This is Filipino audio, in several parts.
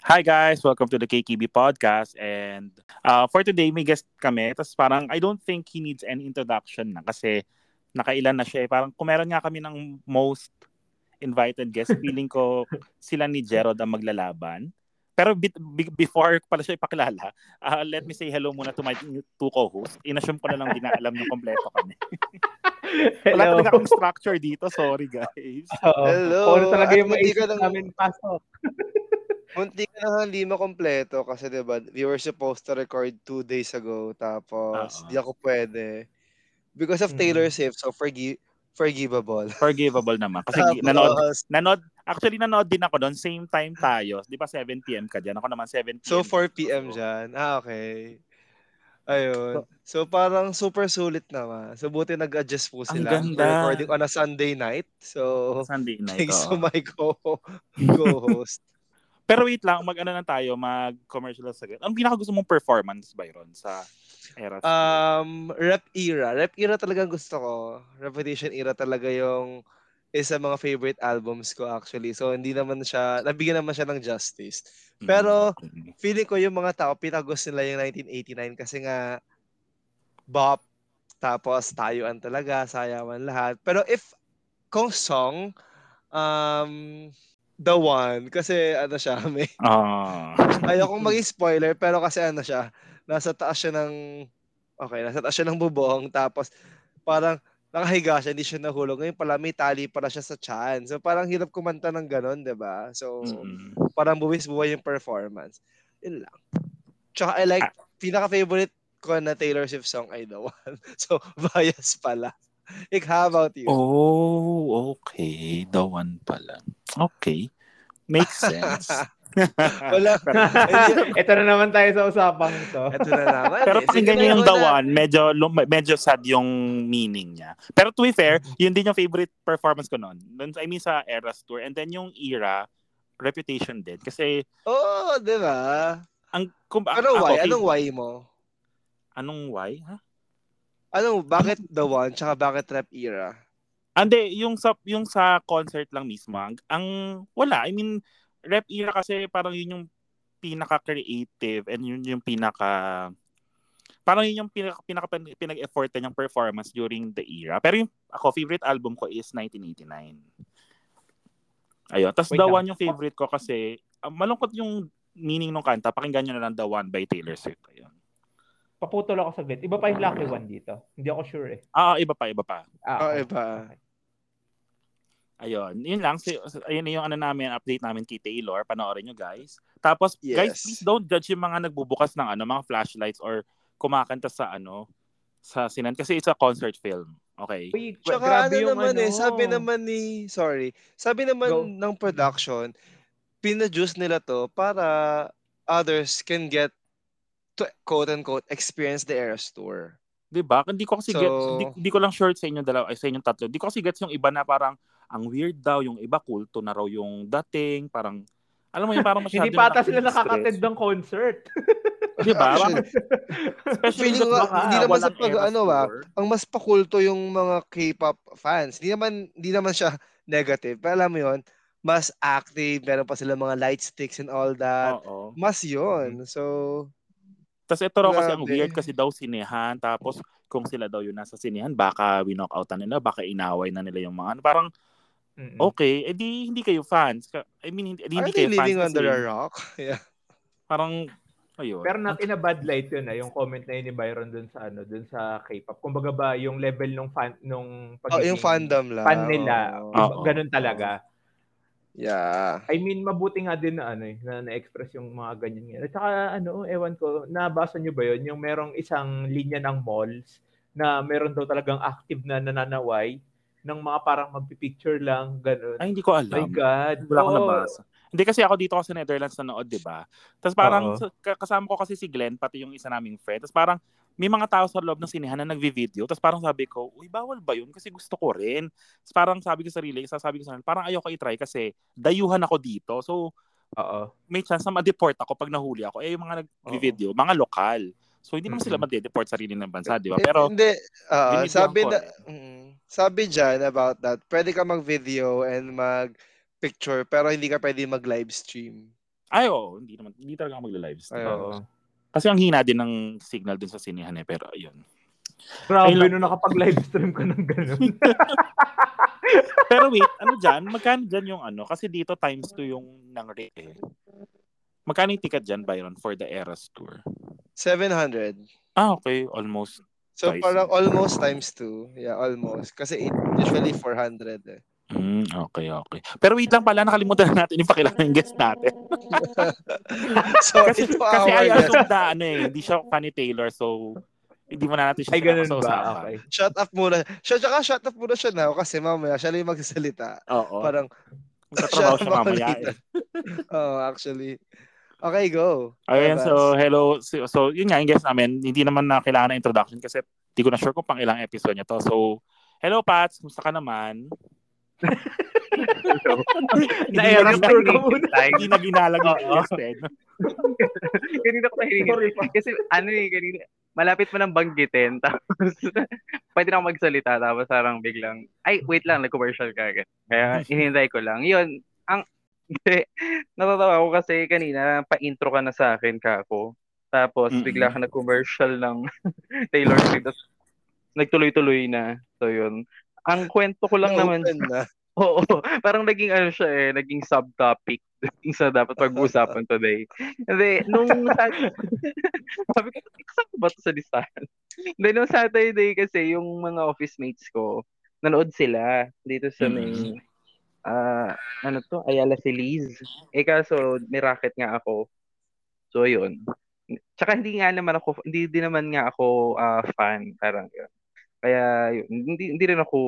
Hi guys, welcome to the KKB podcast and uh, for today may guest kami tapos parang I don't think he needs any introduction na kasi nakailan na siya eh. Parang kung meron nga kami ng most invited guest, feeling ko sila ni Gerald ang maglalaban. Pero be- be- before pala siya ipakilala, uh, let me say hello muna to my two co-hosts. Inassume ko na lang din na alam niyo kompleto kami. Wala talaga akong structure dito. Sorry guys. Oo. Hello. Kung ano talaga yung At hindi maisip ka lang- namin pasok. Munti ka na hindi makompleto kasi 'di ba we were supposed to record two days ago tapos Oo. di ako pwede. Because of Mm. Taylor Swift, so forgi forgivable. Forgivable naman. Kasi Tapos, nanood, nanood, actually nanood din ako doon. Same time tayo. Di ba 7pm ka dyan? Ako naman 7pm. So 4 p.m. So, dyan. Ah, okay. Ayun. So parang super sulit naman. So buti nag-adjust po Ang sila. ganda. We're recording on a Sunday night. So Sunday night. thanks to my co- co-host. Pero wait lang, mag-ano na tayo, mag-commercial sa Ang pinaka gusto mong performance, Byron, sa? Tour? Um, rap era. Rap era talaga gusto ko. Reputation era talaga yung isa mga favorite albums ko actually. So hindi naman siya, nabigyan naman siya ng justice. pero- Mm, okay. Feeling ko yung mga tao, pinagos nila yung 1989 kasi nga bop, tapos tayuan talaga, sayawan lahat. Pero if kung song, um, The One, kasi ano siya, may, Ah. ayokong maging spoiler, pero kasi ano siya, nasa taas siya ng, okay, nasa taas siya ng bubong, tapos parang nakahiga siya, hindi siya nahulog. Ngayon pala, may tali pala siya sa chan. So parang hirap kumanta ng ganon, di ba? So, Mm-mm. parang buwis-buhay yung performance. Yun lang. Tsaka I like, pinaka-favorite ko na Taylor Swift song ay The One. So, bias pala. Ik, how about you? Oh, okay. The one pala. Okay. Makes sense. Wala. Ito na naman tayo sa usapang to. Ito na naman. Pero pakinggan niyo yung The na. One, medyo, medyo sad yung meaning niya. Pero to be fair, yun din yung favorite performance ko noon. I mean sa Eras Tour. And then yung era, Reputation din. Kasi, Oo, oh, di ba? ang, kung, Ano ako, why? Anong why mo? Anong why? Ha? Anong, bakit The One, tsaka bakit Rap Era? Ande, yung sa yung sa concert lang mismo, ang, ang wala, I mean, rap era kasi parang yun yung pinaka-creative and yun yung pinaka parang yun yung pinaka, pinaka pinag-effort niyang performance during the era. Pero yung ako favorite album ko is 1989. Ayun, tapos The. One yung favorite ko kasi ah, malungkot yung meaning ng kanta. Pakinggan niyo na lang The One by Taylor Swift. Ayun. Paputol ako saglit. Iba pa yung Lucky One dito. Hindi ako sure eh. Ah, iba pa, iba pa. Ah, Oh, iba. Okay. Ayun, yun lang. Si, ayun yung ano namin, update namin kay Taylor. Panoorin nyo guys. Tapos, guys, Yes. please don't judge yung mga nagbubukas ng ano, mga flashlights or kumakanta sa ano, sa sinan. Kasi it's a concert film. Okay? Uy, Tsaka grabe ano yung naman ano. eh, sabi naman ni, sorry, sabi naman Go. ng production, pinajuice nila to para others can get to quote-unquote experience the Eras Tour. Di ba? Hindi ko kasi So- gets, hindi, hindi ko lang sure sa inyo dalawa, ay, sa inyong tatlo. Hindi ko kasi gets yung iba na parang ang weird daw, yung iba kulto na raw yung dating, parang alam mo yun, parang masyado Hindi pa ata sila nakakatid ng concert. Di ba? Especially feeling baka hindi naman sa pag- ano ba, Tour. ang mas pakulto yung mga K-pop fans. Hindi naman, hindi naman siya negative. Pero alam mo yun, mas active, meron pa sila mga light sticks and all that. Oo. Mas yun. So, Tapos ito raw kasi ang weird kasi daw sinehan. Tapos kung sila daw yun nasa sinehan, baka winock out na nila, baka inaway na nila yung mga ano. Parang, Mm-mm. okay, edi hindi kayo fans. Ka- I mean, hindi, are hindi they kayo fans living kasi under a rock? yeah. parang, ayun. Pero not in a bad light yun ah, yung comment na yun ni Byron dun sa ano, dun sa K-pop. Kumbaga ba yung level nung fan nung Oh, yung fandom lang. fan nila, Oo. Oo. ganun talaga. Yeah. I mean, mabuti nga din na ano eh, na na-express yung mga ganyan nga. At saka ano, ewan ko, nabasa nyo ba yun? Yung merong isang linya ng malls na meron daw talagang active na nananaway ng mga parang magpipicture lang, ganun. Ay, hindi ko alam. My God. Wala akong Oo. nabasa. Hindi kasi ako dito ako sa Netherlands nanood, di ba? Tapos parang ka- kasama ko kasi si Glenn, pati yung isa naming friend. Tapos parang may mga tao sa loob ng sinehan na nagvi-video. Tapos parang sabi ko, uy, bawal ba yun? Kasi gusto ko rin. Tapos parang sabi ko sa sarili, sasabi ko sa kanila, parang ayoko i-try kasi dayuhan ako dito. So, Oo. may chance na ma-deport ako pag nahuli ako. Eh, yung mga nag-video, mga lokal. So, hindi naman sila ma-deport sa sarili ng bansa, di ba? Pero, hindi, binibigyan sabi na, mm, sabi dyan about that, pwede ka mag-video and mag-picture, pero hindi ka pwede mag-live stream. Ay, oo. Hindi naman. Hindi talaga ako magla-live stream. Oo. Kasi ang hina din ng signal dun sa sinihan eh. Pero ayun. Grabe Ayun no nakapag-live stream ka ng ganun. Pero wait, ano dyan? Magkano dyan yung ano? Kasi dito times 2 yung nang rate eh. Magkano yung ticket dyan, Byron, for the Eras Tour? 700. Ah, okay. Almost. So Twice. parang almost times 2. Yeah, almost. Kasi it, usually 400 eh. Mm, okay, okay. Pero wait lang pala, nakalimutan na natin yung pakilala ng guest natin. so kasi kasi our I guest. assume na ano eh, hindi siya Fanny Taylor, so hindi mo na natin siya Ay, ganun sa ba? Okay. Shut up muna. Siya, tsaka shut up muna siya now kasi mamaya siya lang yung magsasalita. Oo. Parang, Magtatrabaho siya siya mamaya eh. Oo, actually. Okay, go. Ayun, Bebas. so hello. So, so yun nga, yung guest namin, hindi naman na kailangan ng introduction kasi hindi ko na sure kung pang ilang episode niya to. So, hello Pats, kumusta ka naman? Na-error Hindi tour na- ka muna. Hindi na ginalag yung guest eh. kanina ko nahihingi. Kasi ano eh, kanina, malapit mo nang banggitin. Tapos, pwede na ako magsalita. Tapos parang biglang, ay, wait lang, nag-commercial ka agad. Kaya, hinihintay ko lang. Yun, ang, hindi, natatawa ako kasi kanina, pa-intro ka na sa akin, kako. Tapos, Mm-mm. bigla ka nag-commercial ng Taylor Swift. Tapos, nagtuloy-tuloy na. So, yun. Ang kwento ko lang naman, Na-open na. Oo, parang naging ano siya eh, naging subtopic dun sa dapat pag-uusapan today. Hindi, nung sabi ko, kasama ba to sa listahan? Hindi, nung Saturday kasi, yung mga office mates ko, nanood sila dito sa may, ah, ano to, Ayala Feliz. Eh kaso, may racket nga ako. So, yun. Tsaka hindi nga naman ako, hindi din naman nga ako ah, fan, parang yun. Kaya, yun, hindi, hindi rin ako,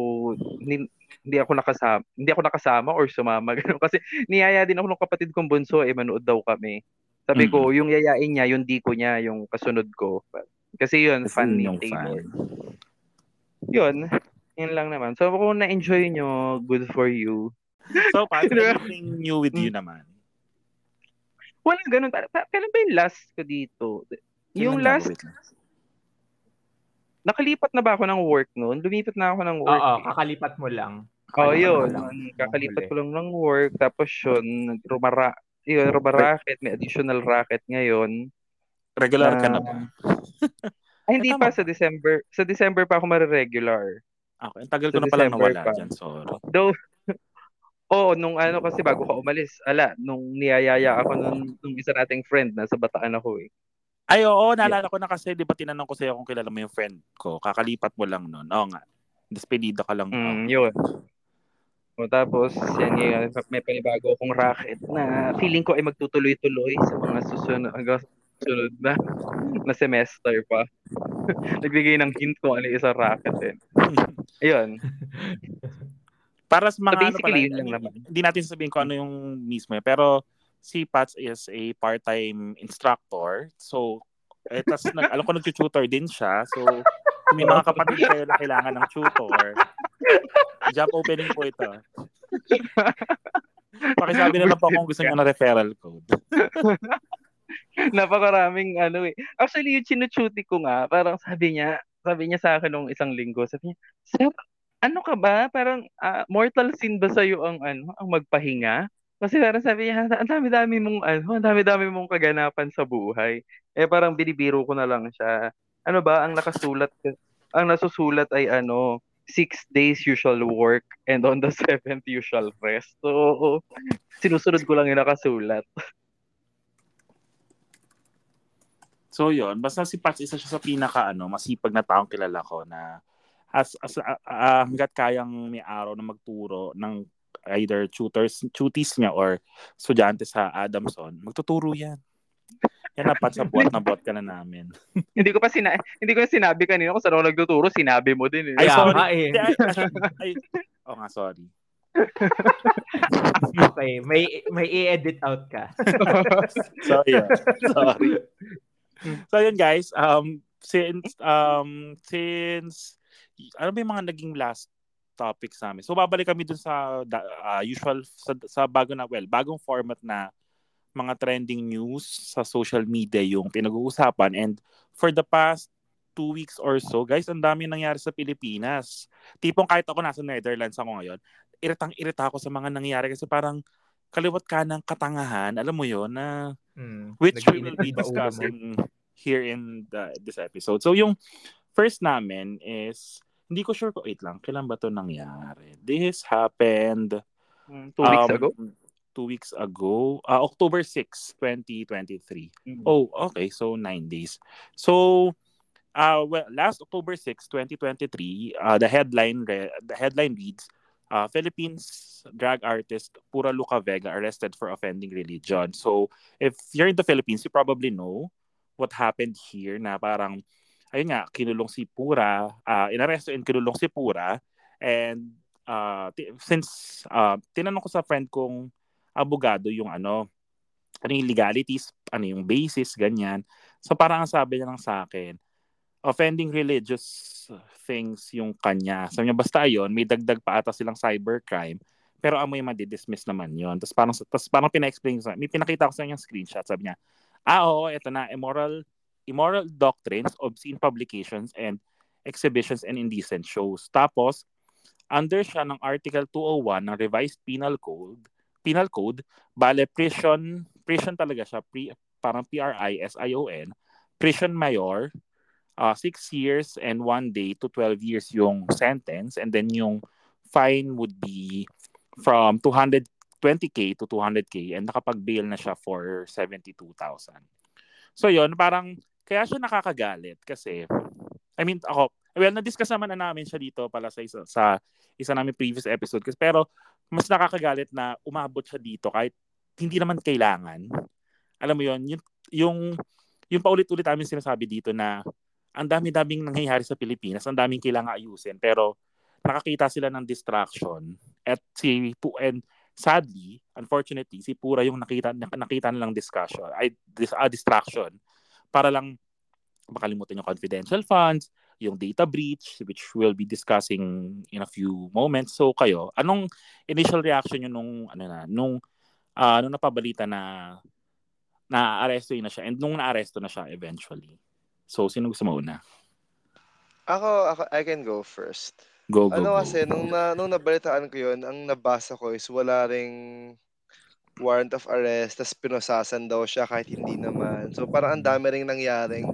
hindi, hindi ako nakasama, hindi ako nakasama or sumama ganun kasi niyaya din ako ng kapatid kong bunso eh manood daw kami. Sabi ko, yung yayain niya, yung di ko niya, yung kasunod ko. Kasi yun, Kasi fan ni Taylor. fan. Yun, yun lang naman. So kung na-enjoy nyo, good for you. So, Diba? anything new with you naman? Walang ganun. Pa- pa- Kailan ba yung last ko dito? Yung Kailan last, nga, wait lang. nakalipat na ba ako ng work noon? Lumipat na ako ng work. Oo, eh. kakalipat mo lang. Oh, Kakalipat yun. lang. Kakalipat ko lang ng work. Tapos yun, rumara, yun, rumaracket. May additional racket ngayon. Regular ka Ah, na ba? Ay, hindi Ay, pa sa December. Sa December pa ako mare-regular. Okay, ang tagal ko Sa na pala December nawala pa. dyan, sorry. Though, oo, nung ano kasi bago ka umalis, ala, nung niyayaya ako nung, nung isa nating friend, nasa Bataan ako eh. Ay, oo, naalala ko na kasi, di ba tinanong ko sa'yo kung kilala mo yung friend ko, kakalipat mo lang nun. Oo nga. Despedida ka lang. Mm, yun. O tapos, yan yung, may panibago akong racket na feeling ko ay magtutuloy-tuloy sa mga susunod, susunod na, na semester pa. Nagbigay ng hint kung ano yung isang racket din. Ayun. Para sa So mga ano basically, pala, yun lang hindi- naman. Hindi natin sabihin kung ano yung mismo. eh. Pero si Pats is a part-time instructor. So, eh, tas, nag, alam ko nag-tutor din siya. So, kung may mga kapatid kayo na kailangan ng tutor, job opening po ito. Pakisabi na lang po kung gusto niyo ng referral code. Napakaraming ano eh. Actually, yung chinuchuti ko nga, parang sabi niya, sabi niya sa akin nung isang linggo, sabi niya, Sir, ano ka ba? Parang ah, mortal sin ba sa'yo ang ano, ang magpahinga? Kasi parang sabi niya, ang dami-dami mong ano, ang dami-dami mong kaganapan sa buhay. Eh parang binibiro ko na lang siya. Ano ba, ang nakasulat, ang nasusulat ay ano, six days usual work and on the seventh usual rest. So, sinusunod ko lang yung nakasulat. So yun, basta si Pats isa siya sa pinaka ano, masipag na taong kilala ko na as, as ah, ah, hanggat kayang may araw na magturo ng either tutors, tuties niya or estudyante sa Adamson, magtuturo yan. Yan na Pats, sa buhat na buhat ka na namin. hindi ko pa sina hindi ko na sinabi kanina kung saan ako nagtuturo, sinabi mo din eh. Ay, sorry. nga eh. Ay, ay, oh nga, sorry. Okay, may may i-edit out ka. So yun, sorry. So yun guys, um, since, um, since, ano ba yung mga naging last topics namin? So babalik kami dun sa ah, usual, sa, sa bago na, well, bagong format na mga trending news sa social media yung pinag-uusapan. And for the past two weeks or so, guys, ang dami nangyari sa Pilipinas. Tipong kahit ako nasa Netherlands ako ngayon, iritang-irita ako sa mga nangyari kasi parang kaliwat ka ng katangahan, alam mo yon na Mm. which we will be discussing here in the, this episode. So yung first namin is, hindi ko sure ko, wait lang, kailan ba to nangyari? This happened Mm, Two weeks um, ago. Two weeks ago. Uh, October 6, 2023. Mm. Oh, okay. So, nine days. So, uh, well, last October 6, 2023, uh, the headline re- the headline reads, uh, Philippines drag artist Pura Luca Vega arrested for offending religion. So, if you're in the Philippines, you probably know what happened here na parang, ayun nga, kinulong si Pura, uh, inaresto and kinulong si Pura. And uh, ti- since uh, tinanong ko sa friend kong abogado yung ano, ano yung legalities, ano yung basis, ganyan. So parang ang sabi niya lang sa akin, offending religious things yung kanya. Sabi niya, basta yun, may dagdag pa ata silang cybercrime, pero amoy madidismiss naman yun. Tapos parang, tapos parang pina-explain sa may pinakita ko sa kanya screenshot, sabi niya, ah oo, ito na, immoral, immoral doctrines, obscene publications, and exhibitions and indecent shows. Tapos, under siya ng Article 201 ng Revised Penal Code, Penal Code, bale prison, prison talaga siya, pre, parang P-R-I-S-I-O-N, prison mayor, uh, 6 years and 1 day to 12 years yung sentence, and then yung fine would be from 220k to 200k, and nakapag-bail na siya for 72,000. So yon parang, kaya siya nakakagalit kasi, I mean, ako, well, na-discuss naman na namin siya dito pala sa isa, sa isa namin previous episode. Kasi, pero, mas nakakagalit na umabot siya dito kahit hindi naman kailangan. Alam mo yon yung, yung, yung paulit-ulit namin sinasabi dito na ang dami-daming nangyayari sa Pilipinas, ang daming kailangan ayusin, pero nakakita sila ng distraction at si and sadly, unfortunately, si Pura yung nakita nakita nilang discussion, ay dis, uh, distraction para lang makalimutan yung confidential funds, yung data breach which we'll be discussing in a few moments. So kayo, anong initial reaction niyo nung ano na, nung uh, nung napabalita na na-aresto na siya and nung na-aresto na siya eventually? So sino gusto mauna? Ako, ako, I can go first. Go, go, ano go. kasi, nung, na, nung nabalitaan ko yun, ang nabasa ko is wala ring warrant of arrest, tas pinosasan daw siya kahit hindi naman. So parang ang dami ring nangyaring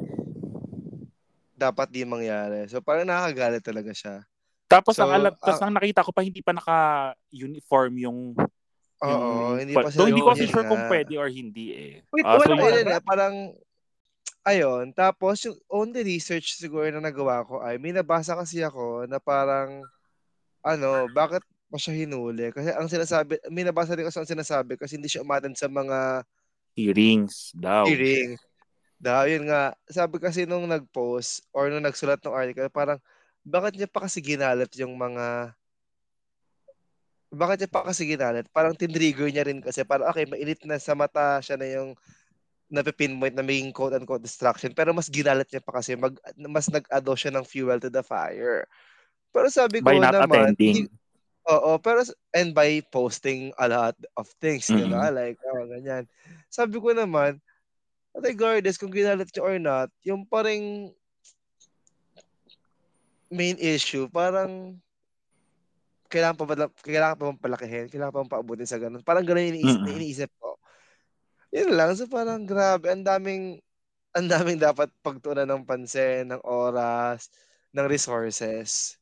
dapat di mangyari. So parang nakakagalit talaga siya. Tapos So, ang alam, tapos ah- ang nakita ko pa hindi pa naka-uniform yung Oo, yung- hindi pa- sila hindi ko kasi yun sure kung pwede or hindi eh. Wait, so wala yun- Ayun, eh, parang ayun, tapos yung only research siguro na nagawa ko ay may nabasa kasi ako na parang ano, bakit pa siya hinuli? Kasi ang sinasabi, may nabasa rin kasi ang sinasabi kasi hindi siya umattend sa mga hearings daw. hearing. Daw, yun nga. Sabi kasi nung nag-post or nung nagsulat ng article, parang bakit niya pa kasi ginalit yung mga bakit niya pa kasi ginalit? Parang tinrigger niya rin kasi parang okay, mainit na sa mata siya na yung napipinpoint na maging quote-unquote distraction. Pero mas ginalit niya pa kasi mag, mas nag-ado siya ng fuel to the fire. Pero sabi ko By not naman, attending. hindi- Oo, pero and by posting a lot of things, Mhm. di ba? Like, oh, ganyan. Sabi ko naman, regardless kung ginalit niya or not, yung parang main issue, parang kailangan pa ba, kailangan pa bang palakihin? Kailangan pa bang paabutin sa ganun? Parang ganun yung iniisip, Mm-mm. iniisip ko. Yun lang. So parang grabe. Ang daming, ang daming dapat pagtunan ng pansin, ng oras, ng resources.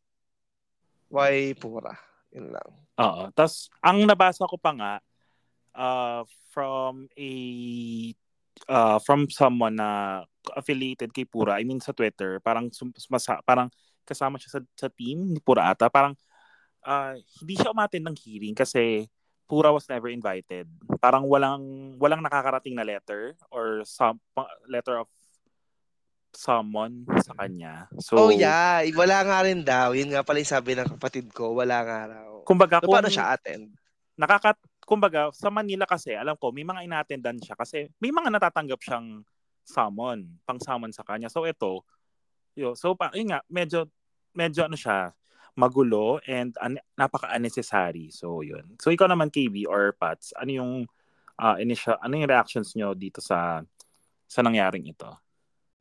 Why pura? Yun lang. Oo. Tapos, ang nabasa ko pa nga, uh, from a, uh, from someone na affiliated kay Pura, I mean sa Twitter, parang, sum- masa, parang kasama siya sa, sa team ni Pura ata, parang, uh, hindi siya umatin ng hearing kasi Pura was never invited. Parang walang walang nakakarating na letter or some letter of someone sa kanya. So oh yeah, wala nga rin daw. Yun nga pala yung sabi ng kapatid ko, wala nga raw. kumbaga So, kung paano siya attend? nakakat kumbaga sa Manila kasi alam ko may mga inattendan siya kasi may mga natatanggap siyang summon, pang summon sa kanya. So ito, yo, so pa, yun nga, medyo medyo ano siya, magulo and un- napaka-unnecessary. So yun. So ikaw naman KB or Pats, ano yung uh, initial ano yung reactions nyo dito sa sa nangyaring ito?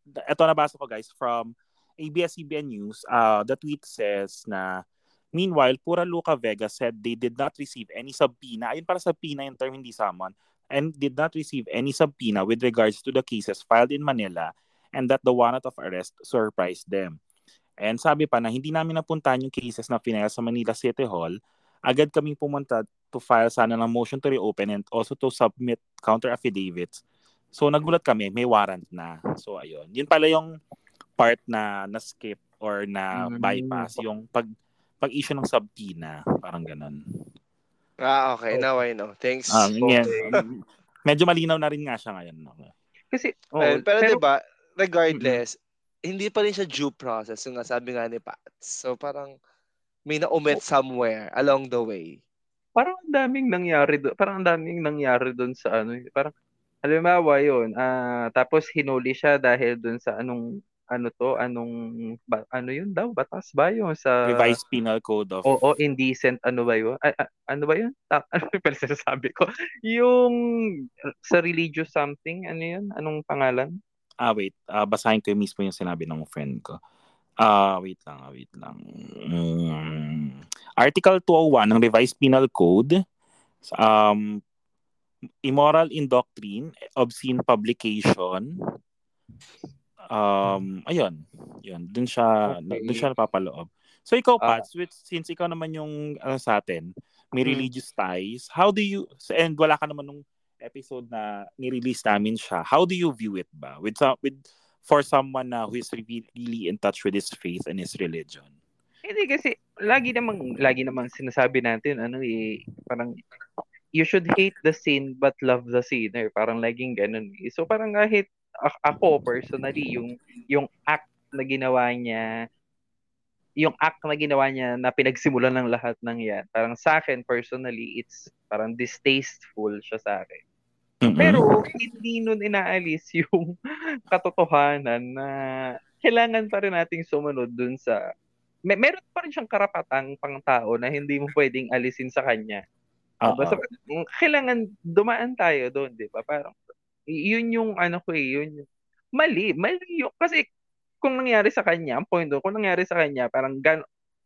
Ito nabasa ko guys from ABS-CBN News. Uh, the tweet says na Meanwhile, Pura Luca Vega said they did not receive any subpoena. Ayun para subpoena yung term, hindi summon. And did not receive any subpoena with regards to the cases filed in Manila and that the warrant of arrest surprised them. And sabi pa na hindi namin napuntahan yung cases na final sa Manila City Hall. Agad kaming pumunta to file sana ng motion to reopen and also to submit counter affidavits. So nagulat kami, may warrant na. So ayun. Yun pala yung part na na-skip or na Mm. bypass yung pag pag-issue ng subpoena, parang ganun. Ah, okay. Now I know. Thanks. Um, Okay. yan. medyo malinaw na rin nga siya ngayon. No? Kasi, oh, Well, pero, 'di ba, regardless, hindi pa rin siya due process yung nga sabi nga ni Pats. So parang may na-omit somewhere along the way. parang ang daming nangyari doon. Parang ang daming nangyari doon sa ano. eh. Parang, halimbawa yun, ah, tapos hinuli siya dahil doon sa anong, ano to, anong, ba, ano yun daw, batas ba yun sa... Revised Penal Code of... Oo, indecent, ano ba yun? Ay, ah, ano ba yun? Ta- ano yung pala sinasabi ko? Yung sa religious something, ano yun? Anong pangalan? Ah, wait. Ah, basahin ko yung mismo yung sinabi ng friend ko. Ah, wait lang, ah, wait lang. Mm. Article 201 ng Revised Penal Code, um, immoral in doctrine, obscene publication. Um, ayun. Yun, dun siya, Okay. dun siya napapaloob. So ikaw, Ah. Pats, which, since ikaw naman yung ano sa atin, may Hmm. religious ties, how do you, and wala ka naman nung episode na ni-release namin siya, how do you view it ba? With, some, with for someone na who is really, really in touch with his faith and his religion. Hindi kasi lagi namang lagi namang sinasabi natin ano eh parang you should hate the sin but love the sinner. Parang laging ganun. eh. So parang kahit ako personally yung yung act na ginawa niya yung act na ginawa niya na pinagsimulan ng lahat ng yan. Parang sa akin personally it's parang distasteful siya sa akin. Mm-mm. Pero hindi nun inaalis yung katotohanan na kailangan pa rin nating sumunod dun sa may meron pa rin siyang karapatang pangtao na hindi mo pwedeng alisin sa kanya. Oo. Basta mm, kailangan dumaan tayo doon, 'di ba? Parang yun yung ano ko eh, yun yung- mali, mali yung kasi kung nangyari sa kanya, ang point doon, kung nangyari sa kanya, parang gano,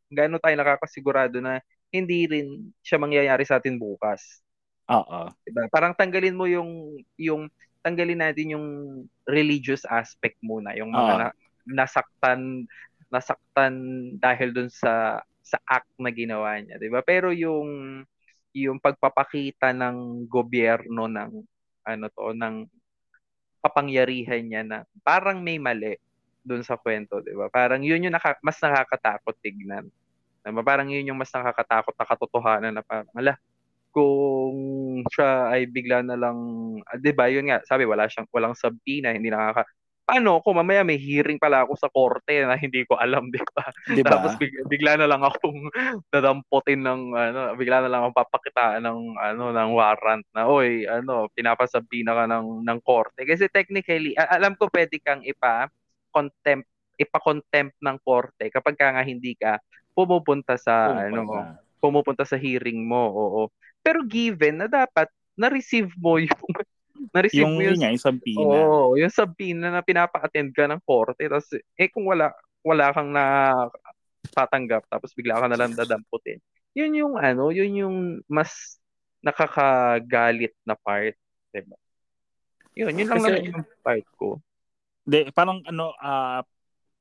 gano tayo nakakasigurado na hindi rin siya mangyayari sa atin bukas. Oo. Diba? Parang tanggalin mo yung yung tanggalin natin yung religious aspect muna, yung mga na, nasaktan nasaktan dahil dun sa sa act na ginawa niya, 'di ba? Pero yung yung pagpapakita ng gobyerno ng ano to ng kapangyarihan niya na parang may mali dun sa kwento, 'di ba? Parang yun yung naka, mas nakakatakot tignan. Diba? Parang yun yung mas nakakatakot na katotohanan na parang, ala, kung siya ay bigla na lang, 'di ba? Yun nga, sabi wala siyang walang subpoena, hindi nakaka Paano kung mamaya may hearing pala ako sa korte na hindi ko alam, 'di ba? Di ba? Tapos bigla, bigla na lang akong dadamputin ng ano, bigla na lang akong papakitaan ng ano ng warrant na oy, ano, pinapasabina ka ng ng korte. Kasi technically, alam ko pwede kang ipa contempt ipa-contempt ng korte kapag ka nga hindi ka pumupunta sa ano Pumupunta. pumupunta sa hearing mo, oo. Pero given na dapat na-receive mo yung na-receive Yung mo yun yung nga, yung sampina. Oo, yung subpoena na pinapa-attend ka ng korte tapos eh kung wala wala kang na tatanggap tapos bigla ka na lang dadamputin. Yun yung ano, yun yung mas nakakagalit na part, 'di ba? Yun, yun lang Kasi- naman yung part ko. De, parang ano, ah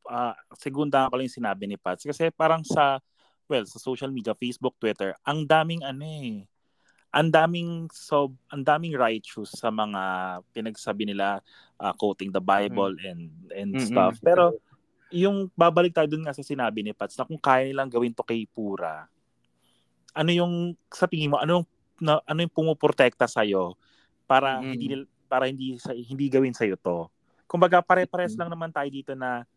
ah, segunda ko lang yung sinabi ni Pats. Kasi parang sa, well, sa social media, Facebook, Twitter, ang daming ano eh, ang daming so ang daming righteous sa mga pinagsabi nila ah, quoting the Bible and and Mm-mm. stuff. Pero yung babalik tayo dun nga sa sinabi ni Pats na kung kaya nilang gawin to kay Pura, ano yung sa tingin mo, ano yung na, ano yung pumuprotekta sa para Mm-mm. hindi para hindi sa hindi gawin sa to. Kumbaga pare-pares lang naman tayo dito na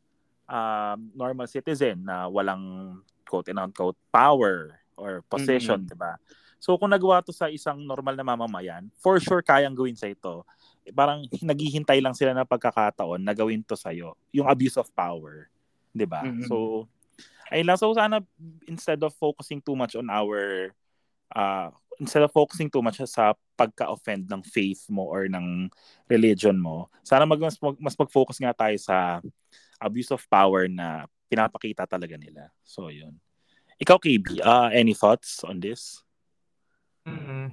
um, normal citizen na walang quote and unquote power or possession, 'di ba? So kung nagawa to sa isang normal na mamamayan, for sure kayang gawin sa ito. Parang naghihintay lang sila ng pagkakataon na gawin to sa iyo, yung abuse of power, 'di ba? Mhm. So ayun lang so sana instead of focusing too much on our uh, instead of focusing too much sa pagka-offend ng faith mo or ng religion mo, sana mag, mas, mag- mas mag-focus nga tayo sa abuse of power na pinapakita talaga nila. So, yun. Ikaw, KB, uh, any thoughts on this? Mm-hmm.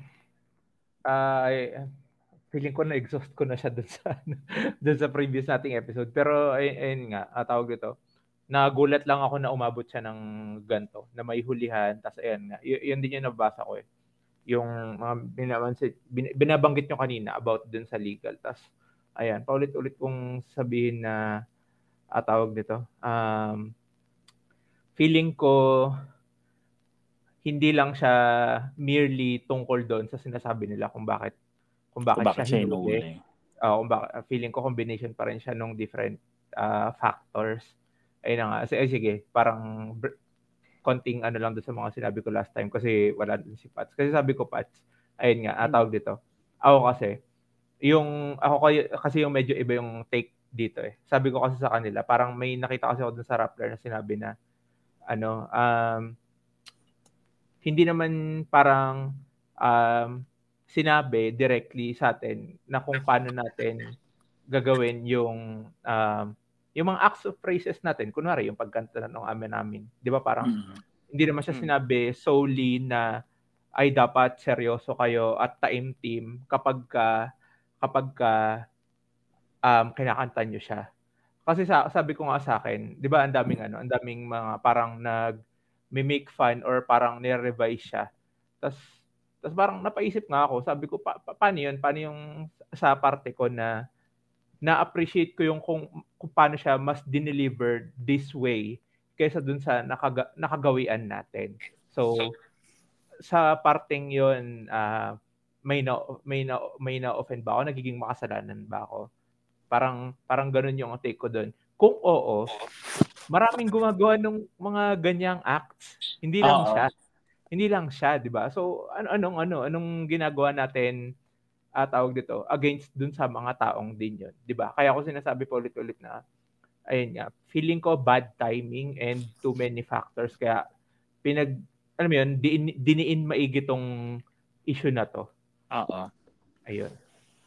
Uh, feeling ko na-exhaust ko na siya dun sa, dun sa previous nating episode. Pero, ayun, ayun nga, uh, tawag dito. Nagulat lang ako na umabot siya ng ganto, na may hulihan. Tapos, ayan nga, y- yun din yung nabasa ko eh. Yung mga binabansit, bin, binabanggit nyo kanina about dun sa legal. Tapos, ayan, paulit-ulit kong sabihin na, uh, tawag dito, um, feeling ko, hindi lang siya merely tungkol doon sa sinasabi nila kung bakit kung bakit, Kung bakit siya siya hinuli. inuuli. Uh, kung bakit, feeling ko combination pa rin siya ng different uh, factors. Ayun na nga. Sige, sige parang br- konting ano lang doon sa mga sinabi ko last time kasi wala din si Pats. Kasi sabi ko Pats, ayun nga, atawag dito. Ako kasi, yung, ako kayo, kasi yung medyo iba yung take dito eh. Sabi ko kasi sa kanila, parang may nakita kasi ako dun sa Rappler na sinabi na, ano, um, hindi naman parang um, sinabi directly sa atin na kung paano natin gagawin yung um, yung mga acts of praises natin. Kunwari, yung pagkanta ng amen namin. Di ba parang Mm. hindi naman siya Mm. sinabi solely na ay dapat seryoso kayo at time team kapag ka kapag ka um, kinakanta nyo siya. Kasi sa, sabi ko nga sa akin, 'di ba, ang daming ano, ang daming mga parang nag make fun or parang ni-revise siya. Tapos tapos parang napaisip nga ako, sabi ko pa, pa, paano 'yun? Paano yung sa parte ko na na-appreciate ko yung kung, kung paano siya mas dinelivered this way kaysa dun sa nakaga, nakagawian natin. So, sa parteng yon uh, may na may na may na offend ba ako nagiging makasalanan ba ako parang parang ganoon yung take ko doon kung oo maraming gumagawa ng mga ganyang acts hindi lang Oo. siya hindi lang siya di ba so ano anong ano anong ginagawa natin at tawag dito against dun sa mga taong din yun di ba kaya ako sinasabi pa ulit-ulit na ayun nga feeling ko bad timing and too many factors kaya pinag alam mo yun, diin, diniin maigi tong issue na to. Oo. Ayun.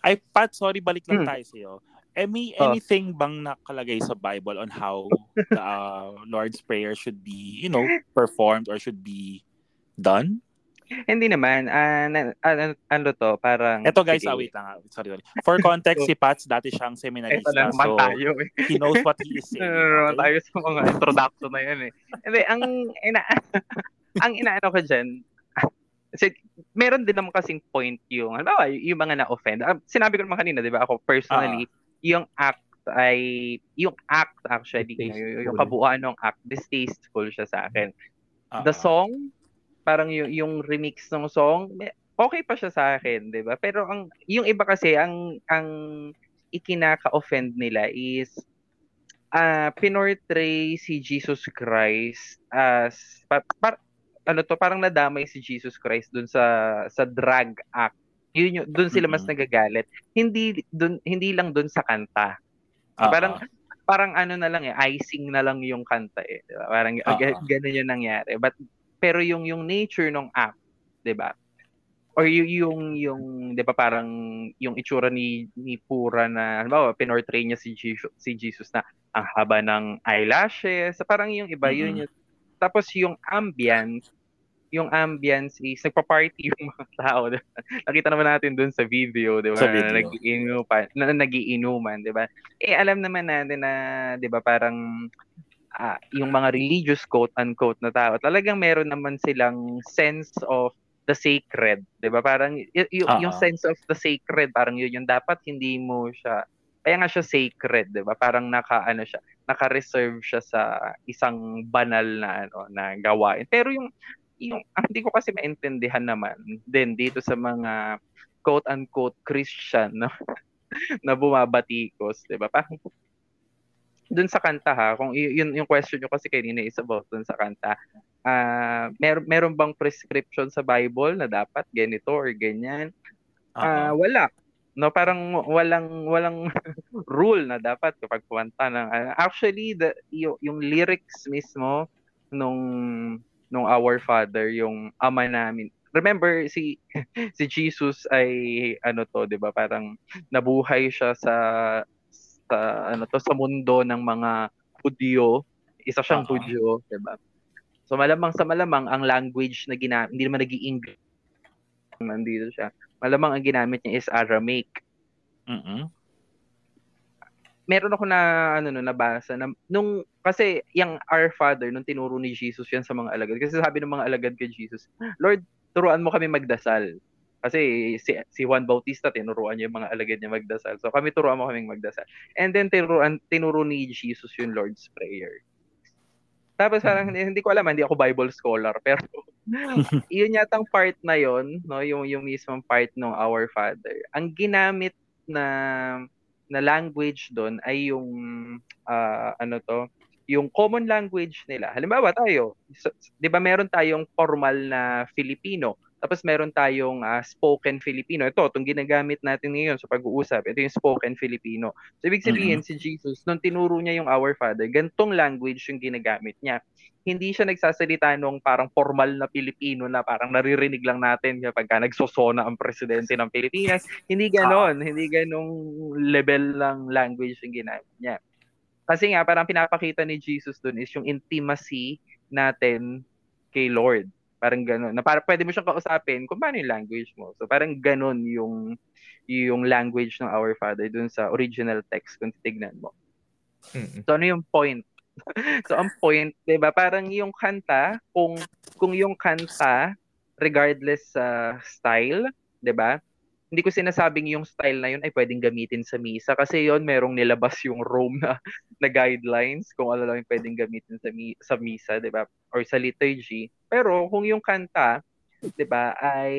Ay, Pat, sorry, balik lang Hmm. tayo sa'yo. Eh, may Oh. anything bang nakalagay sa Bible on how the uh, Lord's Prayer should be, you know, performed or should be done? Hindi naman. Ah, na- ano, ano to, parang... Eto guys, ah, wait lang. ah. Sorry, sorry. For context, si Pats dati siyang Ito seminarista. na naman So, tayo eh. he knows what he is saying. Naman okay? tayo sa mga introduction na yun eh. Hindi, ang ina ang inaano ko dyan, kasi meron din naman kasing point yung, halimbawa, yung mga na-offend. Ah, sinabi ko naman kanina, di ba, ako personally, yung act ay, yung act actually, yung, Distasteful. yung kabuuan ng act, distasteful siya sa akin. Ah, The song, parang yung, yung remix ng song, okay pa siya sa akin, 'di ba? Pero ang yung iba kasi ang ang ikinaka-offend nila is ah pinortray si Jesus Christ as pa, par- ano to parang nadamay si Jesus Christ dun sa sa drag act. Yun yung dun sila mas nagagalit. Hindi dun hindi lang dun sa kanta. ah, parang parang ano na lang eh, icing na lang yung kanta eh. Diba? Parang Oo. uh ganun yung nangyari. But pero yung yung nature ng act, 'di ba? Or yung yung yung 'di ba parang yung itsura ni ni Pura na halimbawa pinortray niya si Jesus, si Jesus na ang haba ng eyelashes, parang yung iba yun Mhm. yung tapos yung ambience yung ambience is nagpa-party yung mga tao. Nakita naman natin dun sa video, di ba? Sa Na video. nagiinuman, na nagiinuman, di ba? Eh, alam naman natin na, di ba, parang ah, yung mga religious quote-unquote na tao, talagang meron naman silang sense of the sacred, 'di ba? Parang y- y- yung, yung Oo. sense of the sacred, parang yun yung dapat hindi mo siya kaya nga siya sacred, 'di ba? Parang naka ano siya, naka-reserve siya sa isang banal na ano na gawain. Pero yung yung ang hindi ko kasi maintindihan naman din dito sa mga quote unquote Christian no? na bumabatikos, 'di ba? Parang dun sa kanta ha, kung yun yung question nyo kasi kanina is about dun sa kanta. Ah, mer meron bang prescription sa Bible na dapat ganito or ganyan? Ah, Oo. wala. No, parang walang walang rule na dapat kapag kumanta ng ah, actually the yung, yung lyrics mismo nung nung Our Father, yung ama namin. Remember si si Jesus ay ano to, 'di ba? Parang nabuhay siya sa sa ano to sa mundo ng mga Hudyo. Isa siyang Oo. Hudyo, 'di ba? So malamang sa malamang ang language na ginamit, hindi naman naging English nandito siya. Malamang ang ginamit niya is Aramaic. Mm-mm. Meron ako na ano no nabasa na nung kasi yung Our Father nung tinuro ni Jesus yan sa mga alagad. Kasi sabi ng mga alagad kay Jesus, Lord, turuan mo kami magdasal. Kasi si, si Juan Bautista tinuruan niya yung mga alagad niya magdasal. So kami turuan mo kaming magdasal. And then tinuruan tinuro ni Jesus yung Lord's Prayer. Tapos parang hindi, hindi ko alam, hindi ako Bible scholar, pero yun yatang part na yon, no, yung yung mismong part ng Our Father. Ang ginamit na na language doon ay yung uh, ano to, yung common language nila. Halimbawa tayo, 'di ba meron tayong formal na Filipino tapos meron tayong uh, spoken Filipino. Ito, itong ginagamit natin ngayon sa pag-uusap. Ito yung spoken Filipino. So, ibig sabihin, mm-hmm. si Jesus, nung tinuro niya yung Our Father, gantong language yung ginagamit niya. Hindi siya nagsasalita nung parang formal na Pilipino na parang naririnig lang natin kapag ka nagsosona ang presidente ng Pilipinas. Hindi ganon. Hindi ganong level lang language yung ginamit niya. Kasi nga, parang pinapakita ni Jesus dun is yung intimacy natin kay Lord. Parang gano'n. Na para pwede mo siyang kausapin kung paano yung language mo. So parang gano'n yung yung language ng Our Father dun sa original text kung titignan mo. Mm-hmm. So ano yung point? so ang point, 'di ba? Parang yung kanta, kung kung yung kanta regardless sa uh, style, 'di ba? hindi ko sinasabing yung style na yun ay pwedeng gamitin sa misa kasi yon merong nilabas yung Rome na, na guidelines kung ano lang yung pwedeng gamitin sa, mi, sa misa, 'di ba? Or sa liturgy. Pero kung yung kanta, 'di ba, ay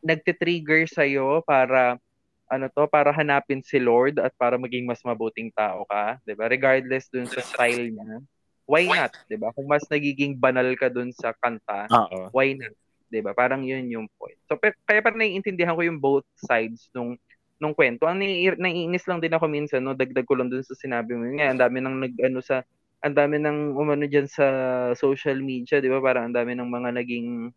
nagte-trigger sa iyo para ano to, para hanapin si Lord at para maging mas mabuting tao ka, 'di ba? Regardless dun sa style niya. Why not, 'di ba? Kung mas nagiging banal ka dun sa kanta, Uh-oh. why not? 'di ba? Parang 'yun yung point. So pe- kaya parang naiintindihan ko yung both sides nung nung kwento. Ang nai- naiinis lang din ako minsan, no, dagdag ko lang dun sa sinabi mo. Nga, ang dami nang nag ano sa ang dami nang umano diyan sa social media, 'di ba? Parang ang dami ng mga naging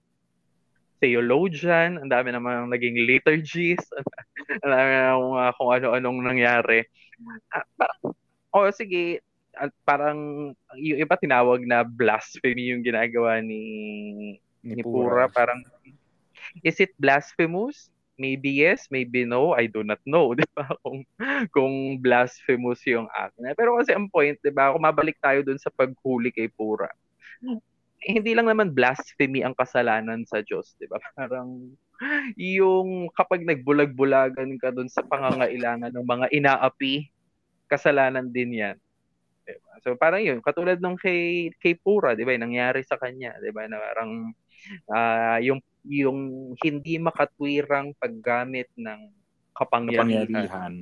theologian, ang dami naman naging liturgies, ang dami ng uh, kung ano-anong nangyari. Ah, parang, oh, sige, at parang yung iba tinawag na blasphemy yung ginagawa ni ni Pura. Parang, is it blasphemous? Maybe yes, maybe no, I do not know, 'di ba? Kung kung blasphemous yung act. Pero kasi ang point, 'di ba? Kung mabalik tayo dun sa paghuli kay Pura. Eh, hindi lang naman blasphemy ang kasalanan sa Diyos, 'di ba? Parang yung kapag nagbulag-bulagan ka dun sa pangangailangan ng mga inaapi, kasalanan din 'yan. Diba? So parang yun, katulad nung kay kay Pura, 'di ba? Nangyari sa kanya, 'di ba? Na parang uh, yung yung hindi makatwirang paggamit ng kapangyarihan, kapangyarihan.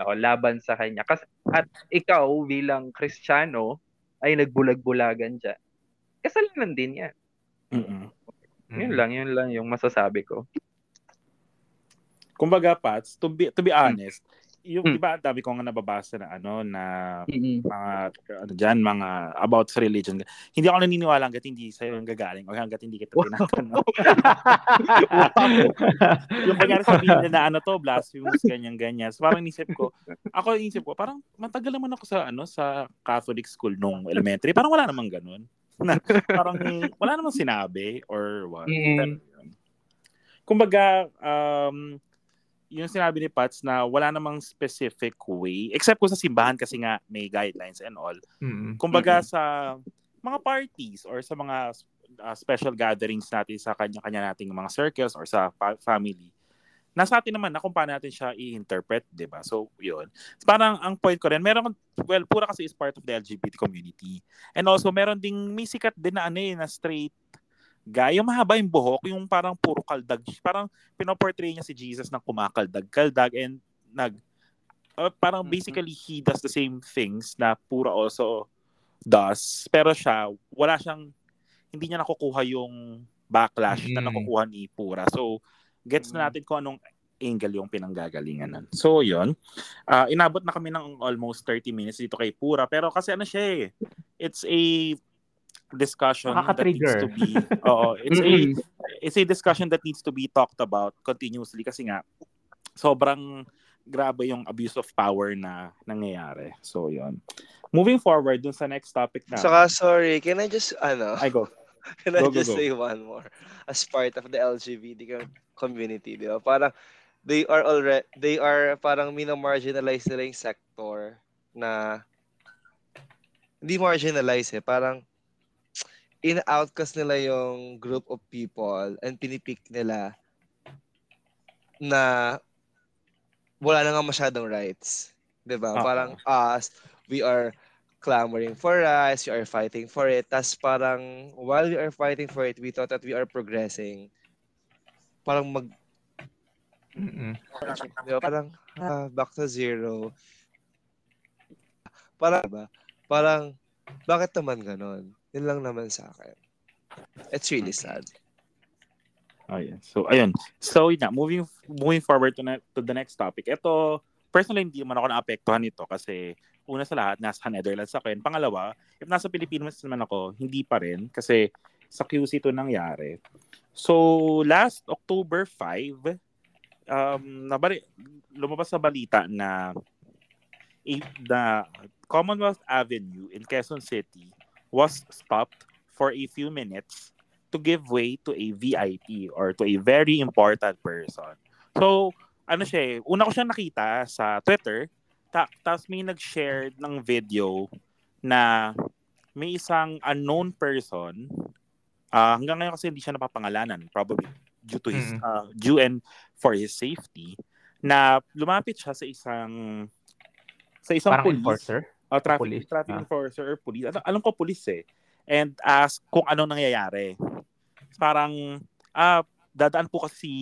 O, laban sa kanya. Kasi, at ikaw bilang Kristiyano ay nagbulag-bulagan dyan. Kasalanan din yan. Mm-mm. Yun lang, yun lang yung masasabi ko. Kumbaga, Pats, to be, to be honest, yung hmm. 'di ba dami ko nga nababasa na ano na mm-hmm. mga ano diyan mga about sa religion. Hindi ako naniniwala hangga't hindi sa yung gagaling o hangga't hindi kita tinatanong. yung pangyari sa Biblia na ano to blasphemous ganyan ganyan. So parang inisip ko, ako inisip ko parang matagal naman ako sa ano sa Catholic school nung elementary. Parang wala namang ganun. Na, parang wala namang sinabi or what. Mm-hmm. Kumbaga um yung sinabi ni Pats na wala namang specific way except ko sa simbahan kasi nga may guidelines and all. Mm-hmm. Kumbaga mm-hmm. sa mga parties or sa mga uh, special gatherings natin sa kanya-kanya nating mga circles or sa pa- family. Nasa atin naman na kung paano natin siya i-interpret, 'di ba? So, 'yun. Parang ang point ko rin, meron well, pura kasi is part of the LGBT community. And also meron ding may sikat din na ano eh, na straight guy, yung mahaba yung buhok, yung parang puro kaldag. Parang pinoportray niya si Jesus na kumakaldag-kaldag and nag uh, parang mm-hmm. basically he does the same things na Pura also does. Pero siya, wala siyang hindi niya nakukuha yung backlash mm-hmm. na nakukuha ni Pura. So, gets na mm-hmm. natin kung anong angle yung pinanggagalingan nun. So, yun. Uh, inabot na kami ng almost 30 minutes dito kay Pura. Pero kasi ano siya eh, it's a discussion that needs to be oo it's a it's a discussion that needs to be talked about continuously kasi nga sobrang grabe yung abuse of power na nangyayari so yon moving forward dun sa next topic na. Saka, sorry, can I just, ano, I go. can I Go, go, just go. say one more? As part of the LGBT com- community, di ba? Parang, they are already, they are parang minamarginalize nila yung sector na, hindi marginalize eh, parang, in-outcast nila yung group of people and pinipick nila na wala na nga masyadong rights. ba? Oo. Parang us, we are clamoring for rights, we are fighting for it. Tapos parang while we are fighting for it, we thought that we are progressing. Parang mag Mm-mm. di ba? parang ah, back to zero. Parang ba? Parang bakit naman ganon? Yun lang naman sa akin. It's really sad. Ayun. So, ayun. So, yun na. Moving, moving forward to, na, to the next topic. Ito, personally, hindi man ako naapektuhan nito kasi una sa lahat, nasa Netherlands ako. And pangalawa, if nasa Pilipinas naman ako, hindi pa rin kasi sa QC ito nangyari. So, last October 5, um, nabali, lumabas sa balita na a- the Commonwealth Avenue in Quezon City was stopped for a few minutes to give way to a VIP or to a very important person. So, ano siya eh, una ko siya nakita sa Twitter, ta- tapos may nag-share ng video na may isang unknown person, ah, hanggang ngayon kasi hindi siya napapangalanan, probably due to his, Mm. ah, due and for his safety, na lumapit siya sa isang sa isang Parang police, enforcer. Uh, traffic, Police, traffic ah. enforcer or police. Alam, alam ko police eh. And ask kung anong nangyayari. Parang, ah, dadaan po kasi si,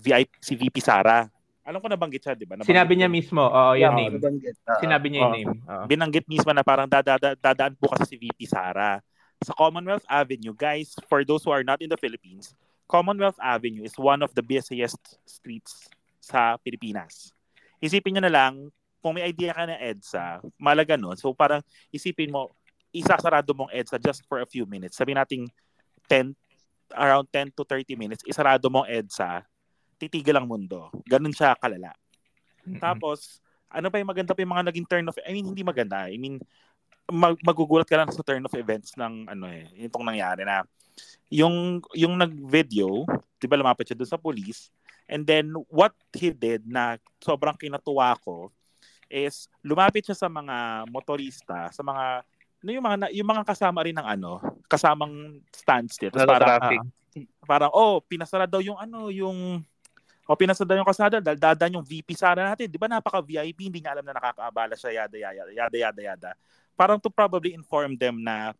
VIP, si VP Sara. Alam ko nabanggit siya, di ba? Nabanggit Sinabi niya mismo, oo, yung Yeah, name. Nabanggit. Ah, Sinabi niya yung Oo. name. Oo. Binanggit mismo na parang dadada, dadaan po kasi si VP Sara. Sa Commonwealth Avenue, guys, for those who are not in the Philippines, Commonwealth Avenue is one of the busiest streets sa Pilipinas. Isipin nyo na lang, kung may idea ka na EDSA, malaga nun. So parang isipin mo, isasarado mong EDSA just for a few minutes. Sabi nating 10, around 10 to 30 minutes, isarado mong EDSA, titigil ang mundo. Ganun siya kalala. Mm-mm. Tapos, ano pa yung maganda pa yung mga naging turn of, I mean, hindi maganda. I mean, mag- magugulat ka lang sa turn of events ng ano eh, itong nangyari na yung yung nag-video, 'di ba lumapit siya doon sa police, and then what he did na sobrang kinatuwa ko is lumapit siya sa mga motorista, sa mga ano yung mga na- yung mga kasama rin ng ano, kasamang standstill. Tapos parang, traffic. parang oh, pinasara daw yung ano, yung o pinasara daw yung kasada dahil dadaan yung VP sana natin. Di ba napaka VIP, hindi niya alam na nakakaabala siya, yada, yada, yada, yada, yada. Parang to probably inform them na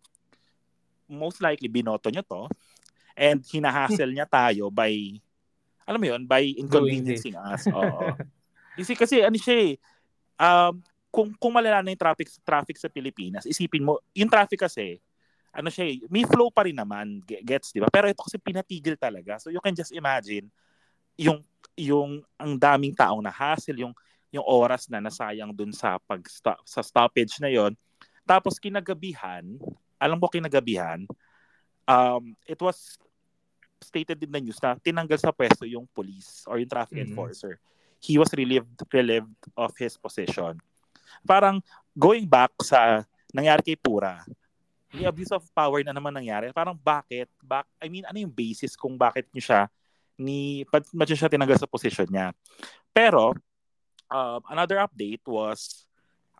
most likely binoto nyo to and hinahassle niya tayo by alam mo yun, by inconveniencing us. Oo. Kasi, kasi ano siya eh, um, kung, kung malala na yung traffic, traffic sa Pilipinas, isipin mo, yung traffic kasi, ano siya eh, may flow pa rin naman, ge- gets, di ba? Pero ito kasi pinatigil talaga. So you can just imagine, yung, yung, ang daming taong na hassle, yung, yung oras na nasayang dun sa pag sa stoppage na yon tapos kinagabihan alam ko kinagabihan um it was stated in the news na tinanggal sa pwesto yung police or yung traffic Mhm. enforcer he was relieved relieved of his position. Parang going back sa nangyari kay Pura may abuse of power na naman nangyari. Parang bakit? Back I mean ano yung basis kung bakit niyo siya ni niyo siya tinanggal sa position niya? Pero um, another update was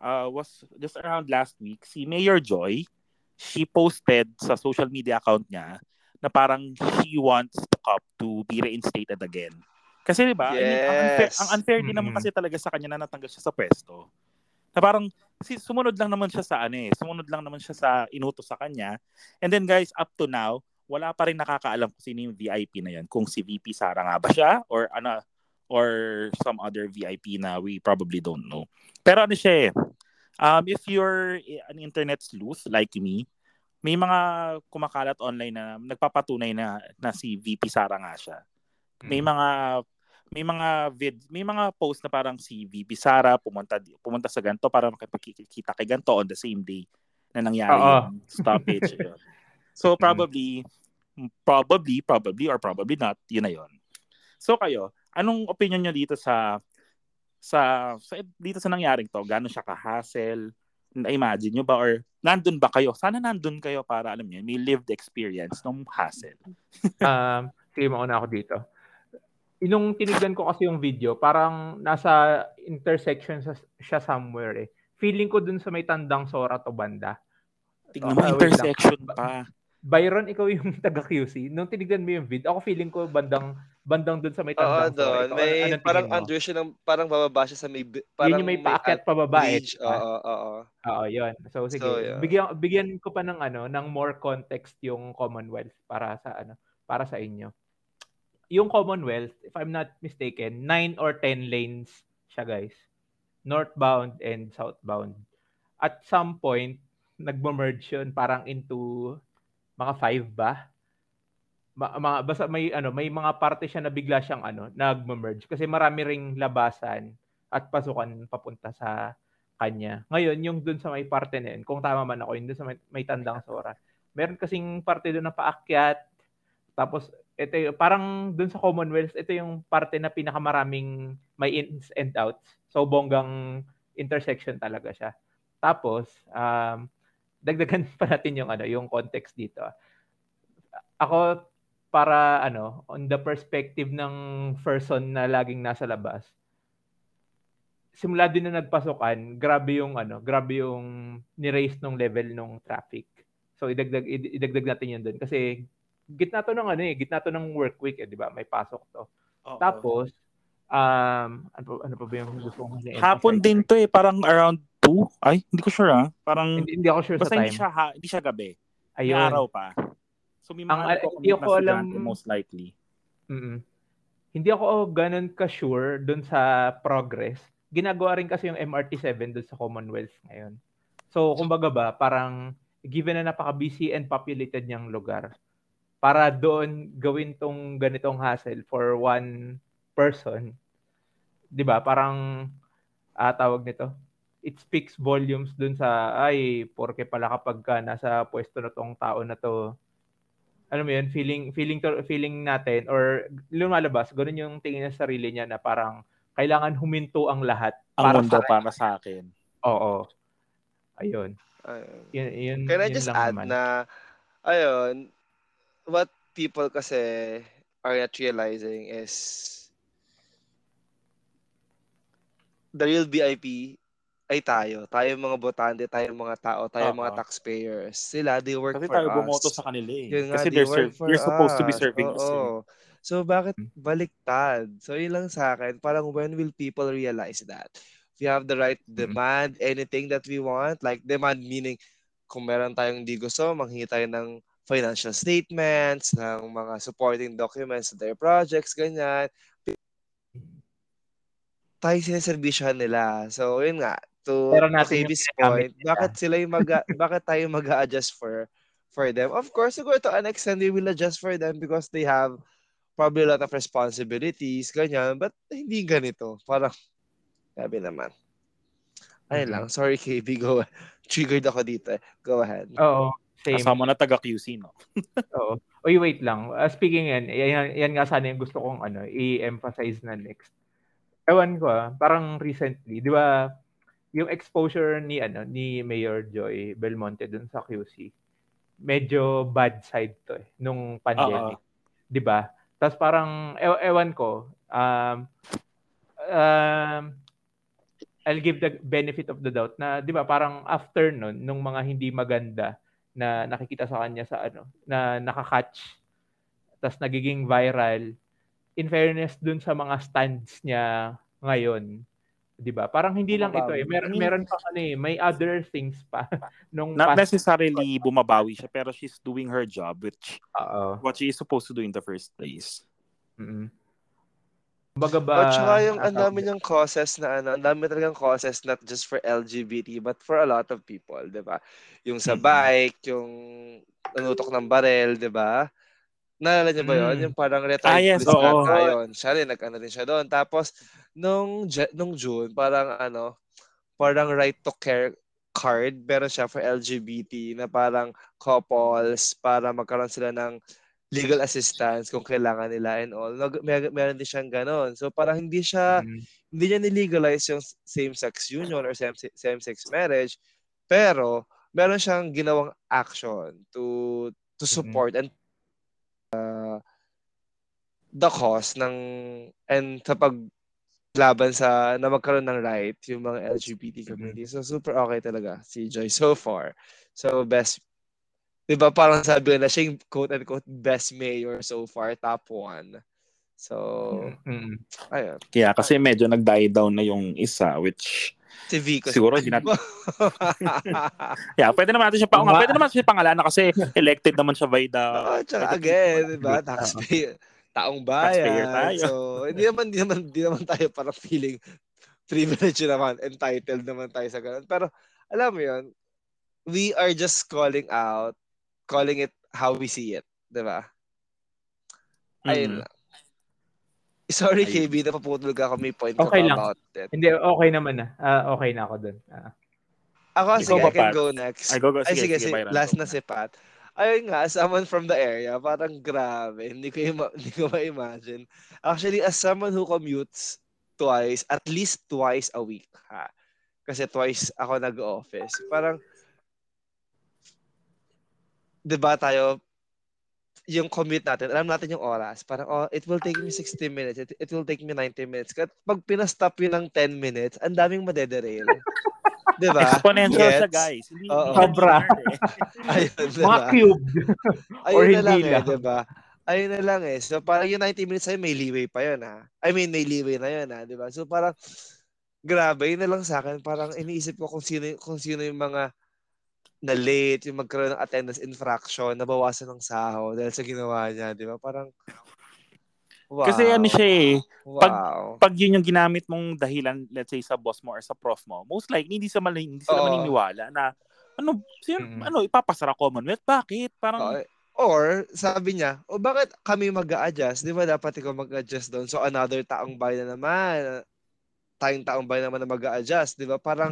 uh, was just around last week si Mayor Joy she posted sa social media account niya na parang she wants the cop to be reinstated again. Kasi 'di ba? I mean, ang unfair, Yes. ang unfair din naman Mm-mm. kasi talaga sa kanya na natanggal siya sa pwesto. Na parang si sumunod lang naman siya sa ano eh, sumunod lang naman siya sa inutos sa kanya. And then guys, up to now, wala pa rin nakakaalam kung sino yung VIP na yan. Kung si VP Sara nga ba siya or ano or some other VIP na we probably don't know. Pero ano siya eh, um, if you're an internet sleuth like me, may mga kumakalat online na nagpapatunay na, na si VP Sara nga siya. May mga may mga vid, may mga post na parang si VP Sara pumunta pumunta sa ganto para makipagkita kay ganto on the same day na nangyari Oo. yung stoppage. yun. so probably probably probably or probably not yun na yun. So kayo, anong opinion niyo dito sa sa, sa dito sa nangyaring to? Gaano siya ka-hassle? Na-imagine nyo ba or nandun ba kayo? Sana nandun kayo para alam niyo, may lived experience ng hassle. um, sige, mauna ako dito. Inong tinignan ko kasi yung video, parang nasa intersection sa, siya somewhere eh. Feeling ko dun sa may tandang Sora to banda. Tingnan mo, lang. intersection pa. Byron, ikaw yung taga QC. Nung tinignan mo yung vid, ako feeling ko bandang bandang dun sa may Oo, tandang doon. Sora. Ikaw, May ano- anong parang under siya ng parang bababa siya sa may parang Yun yung may paakyat pababa eh. bridge. ba? Oo, oo. Oo, yun. So sige, So, yeah. bigyan bigyan ko pa ng ano, ng more context yung Commonwealth para sa ano, para sa inyo. Yung Commonwealth, if I'm not mistaken, 9 or 10 lanes siya, guys. Northbound and southbound. At some point, nagmo-merge yun parang into mga 5 ba? Ma- mga basta may ano, may mga parte siya na bigla siyang ano, nagmo-merge kasi marami ring labasan at pasukan papunta sa kanya. Ngayon, yung dun sa may parte na yun, kung tama man ako, yung dun sa may, may tandang Sora, meron kasing parte dun na paakyat, tapos ito parang dun sa Commonwealth, ito yung parte na pinakamaraming may ins and outs. So, bonggang intersection talaga siya. Tapos, um, dagdagan pa natin yung ano, yung context dito. Ako, para ano, on the perspective ng person na laging nasa labas, simula din na nagpasukan, grabe yung ano, grabe yung ni-raise nung level nung traffic. So idagdag id- idagdag natin 'yun doon kasi gitna to ng ano eh, gitna to ng work week eh, 'di ba? May pasok to. Oo. Tapos um ano pa, ano pa ba yung gusto kong? Hapon din to eh, parang around 2. Ay, hindi ko sure ah. Parang, Hindi, hindi ako sure basta sa hindi time. siya, ha, hindi siya gabi. May Ayun. araw pa. So may mga Ang- nagko-commute hindi ko na alam- most likely. Mm-mm. Hindi ako ganun ka-sure dun sa progress. Ginagawa rin kasi yung MRT7 dun sa Commonwealth ngayon. So, kumbaga ba, parang given na napaka-busy and populated niyang lugar, para doon gawin tong ganitong hassle for one person, di ba? Parang, ah, tawag nito, it speaks volumes dun sa, ay, porke pala kapag ka nasa pwesto na tong tao na to, alam mo yun, feeling feeling to, feeling natin or lumalabas, ganun yung tingin sa sarili niya na parang kailangan huminto ang lahat Ang para mundo sa para sa akin. Oo. Ayun. Ayun. Yun, yun, Can I yun just add naman. na, ayun, what people kasi are not realizing is the real VIP ay tayo. Tayo mga botante, tayo mga tao, tayo Oo. mga taxpayers. Sila, they work Kasi for tayo us. bumoto sa kanila eh. Yun nga, Kasi they they're work serv- for you're supposed to be us. serving us. eh. Oo. So, bakit Hmm. baliktad? So, yun lang sa akin. Parang when will people realize that? We have the right to Mm. demand anything that we want. Like, demand meaning, kung meron tayong di gusto, manghingi tayo ng financial statements, ng mga supporting documents to their projects, ganyan. Tayo siniservisyohan nila. So, yun nga. To, Pero natin ginagamit point, nila. bakit sila yung mag bakit tayo mag adjust for for them? Of course, siguro to an extent, we will adjust for them because they have probably a lot of responsibilities, ganyan. But hindi ganito. Parang, sabi naman. Ayun Mhm. lang. Sorry, KB. Go. Triggered ako dito. Go ahead. Oo. Same. Kasama na taga QC, no? Oo. Oy, wait lang. Uh, speaking yan, yan, yan nga sana yung gusto kong ano, i-emphasize na next. Ewan ko ah, parang recently, di ba, yung exposure ni ano ni Mayor Joy Belmonte dun sa QC, medyo bad side to eh, nung pandemic. Di ba? Tapos parang, ew- ewan ko, um, um, I'll give the benefit of the doubt na, di ba, parang after nun, nung mga hindi maganda na nakikita sa kanya sa ano, na nakakatch, tapos nagiging viral, in fairness dun sa mga stands niya ngayon, 'di ba? Parang hindi lang ito eh. Meron meron pa ano eh, may other things pa nung Not past- necessarily bumabawi siya, pero she's doing her job, which Oo. what she is supposed to do in the first place. Mm. Kumbaga ba? At saka yung ang ah, dami niyang causes na ano, ang dami talagang causes not just for LGBT but for a lot of people, 'di ba? Yung sa bike, yung nanutok ng barel, 'di ba? Naalala niyo ba yun? Mm. Yung parang retired Ah, yes, police yun. Siya rin, nag-ano rin siya doon. Tapos, nung, nung June, parang ano, parang right to care card, meron siya for LGBT na parang couples para magkaroon sila ng legal assistance kung kailangan nila and all. Nag, mer- meron din siyang ganon. So parang hindi siya mm. hindi niya nilegalize yung same-sex union or same- same-sex marriage. Pero meron siyang ginawang action to to Mhm. support and uh, the cause ng and sa paglaban sa na magkaroon ng right yung mga LGBT community. So super okay talaga si Joy so far. So best 'di ba parang sabi na siya yung quote unquote best mayor so far top one. So Mm. ayun. Kaya kasi medyo nag-die down na yung isa which Si Vico. Siguro hindi natin- yeah, pwede naman natin siya pa, pwede naman siya pangalanan kasi elected naman siya by the Oo, tsaka again, di ba? Taxpayer. Taong Taxpayer bayan. tayo. So, hindi naman, hindi naman, hindi naman tayo parang feeling privilege naman, entitled naman tayo sa ganun. Pero, alam mo yun, we are just calling out, calling it how we see it. Di ba? Ayun Mm. lang. Sorry, Ayun. KB, napaputol ka ako. May point ka Okay lang. about it. Hindi, okay naman na. Ah, okay na ako dun. Ah. Ako, sige, I can Pat? go next. Ay, go, go. Ay, Sige, sige, sige, sige. Byron, Last na si Pat. Ayun nga, someone from the area, parang grabe. Hindi ko, ima- hindi ko ma-imagine. Actually, as someone who commutes twice, at least twice a week, ha? Kasi twice ako nag-office. Parang, di ba tayo, yung commute natin, alam natin yung oras. Parang, oh, it will take me 60 minutes. It, it will take me 90 minutes. Kat pag pinastop yun ng 10 minutes, ang daming madederail. di ba? Exponential siya, Gets? guys. Hindi, Oo. Sobra. eh. Ayun, di Mga cube. Ayun Or na hindi lang eh, lang. di ba? Ayun na lang eh. So parang yung 90 minutes sa'yo, may leeway pa yun ha. I mean, may leeway na yun ha, di ba? So parang, grabe, yun na lang sa akin. Parang iniisip ko kung sino, kung sino yung mga na late, yung magkaroon ng attendance infraction, nabawasan ng sahod dahil sa ginawa niya, di ba? Parang, wow. Kasi ano siya eh, Wow. pag yun yung ginamit mong dahilan, let's say sa boss mo or sa prof mo, most likely hindi sila, hindi sila Oo. maniniwala na ano, sino, Mm. ano, ipapasara Commonwealth? Bakit? Parang, Okay. Or, sabi niya, o bakit kami mag adjust Di ba dapat ikaw mag-adjust doon? So, another taong bayan na naman. Tayong taong bayan naman na mag adjust Di ba? Parang,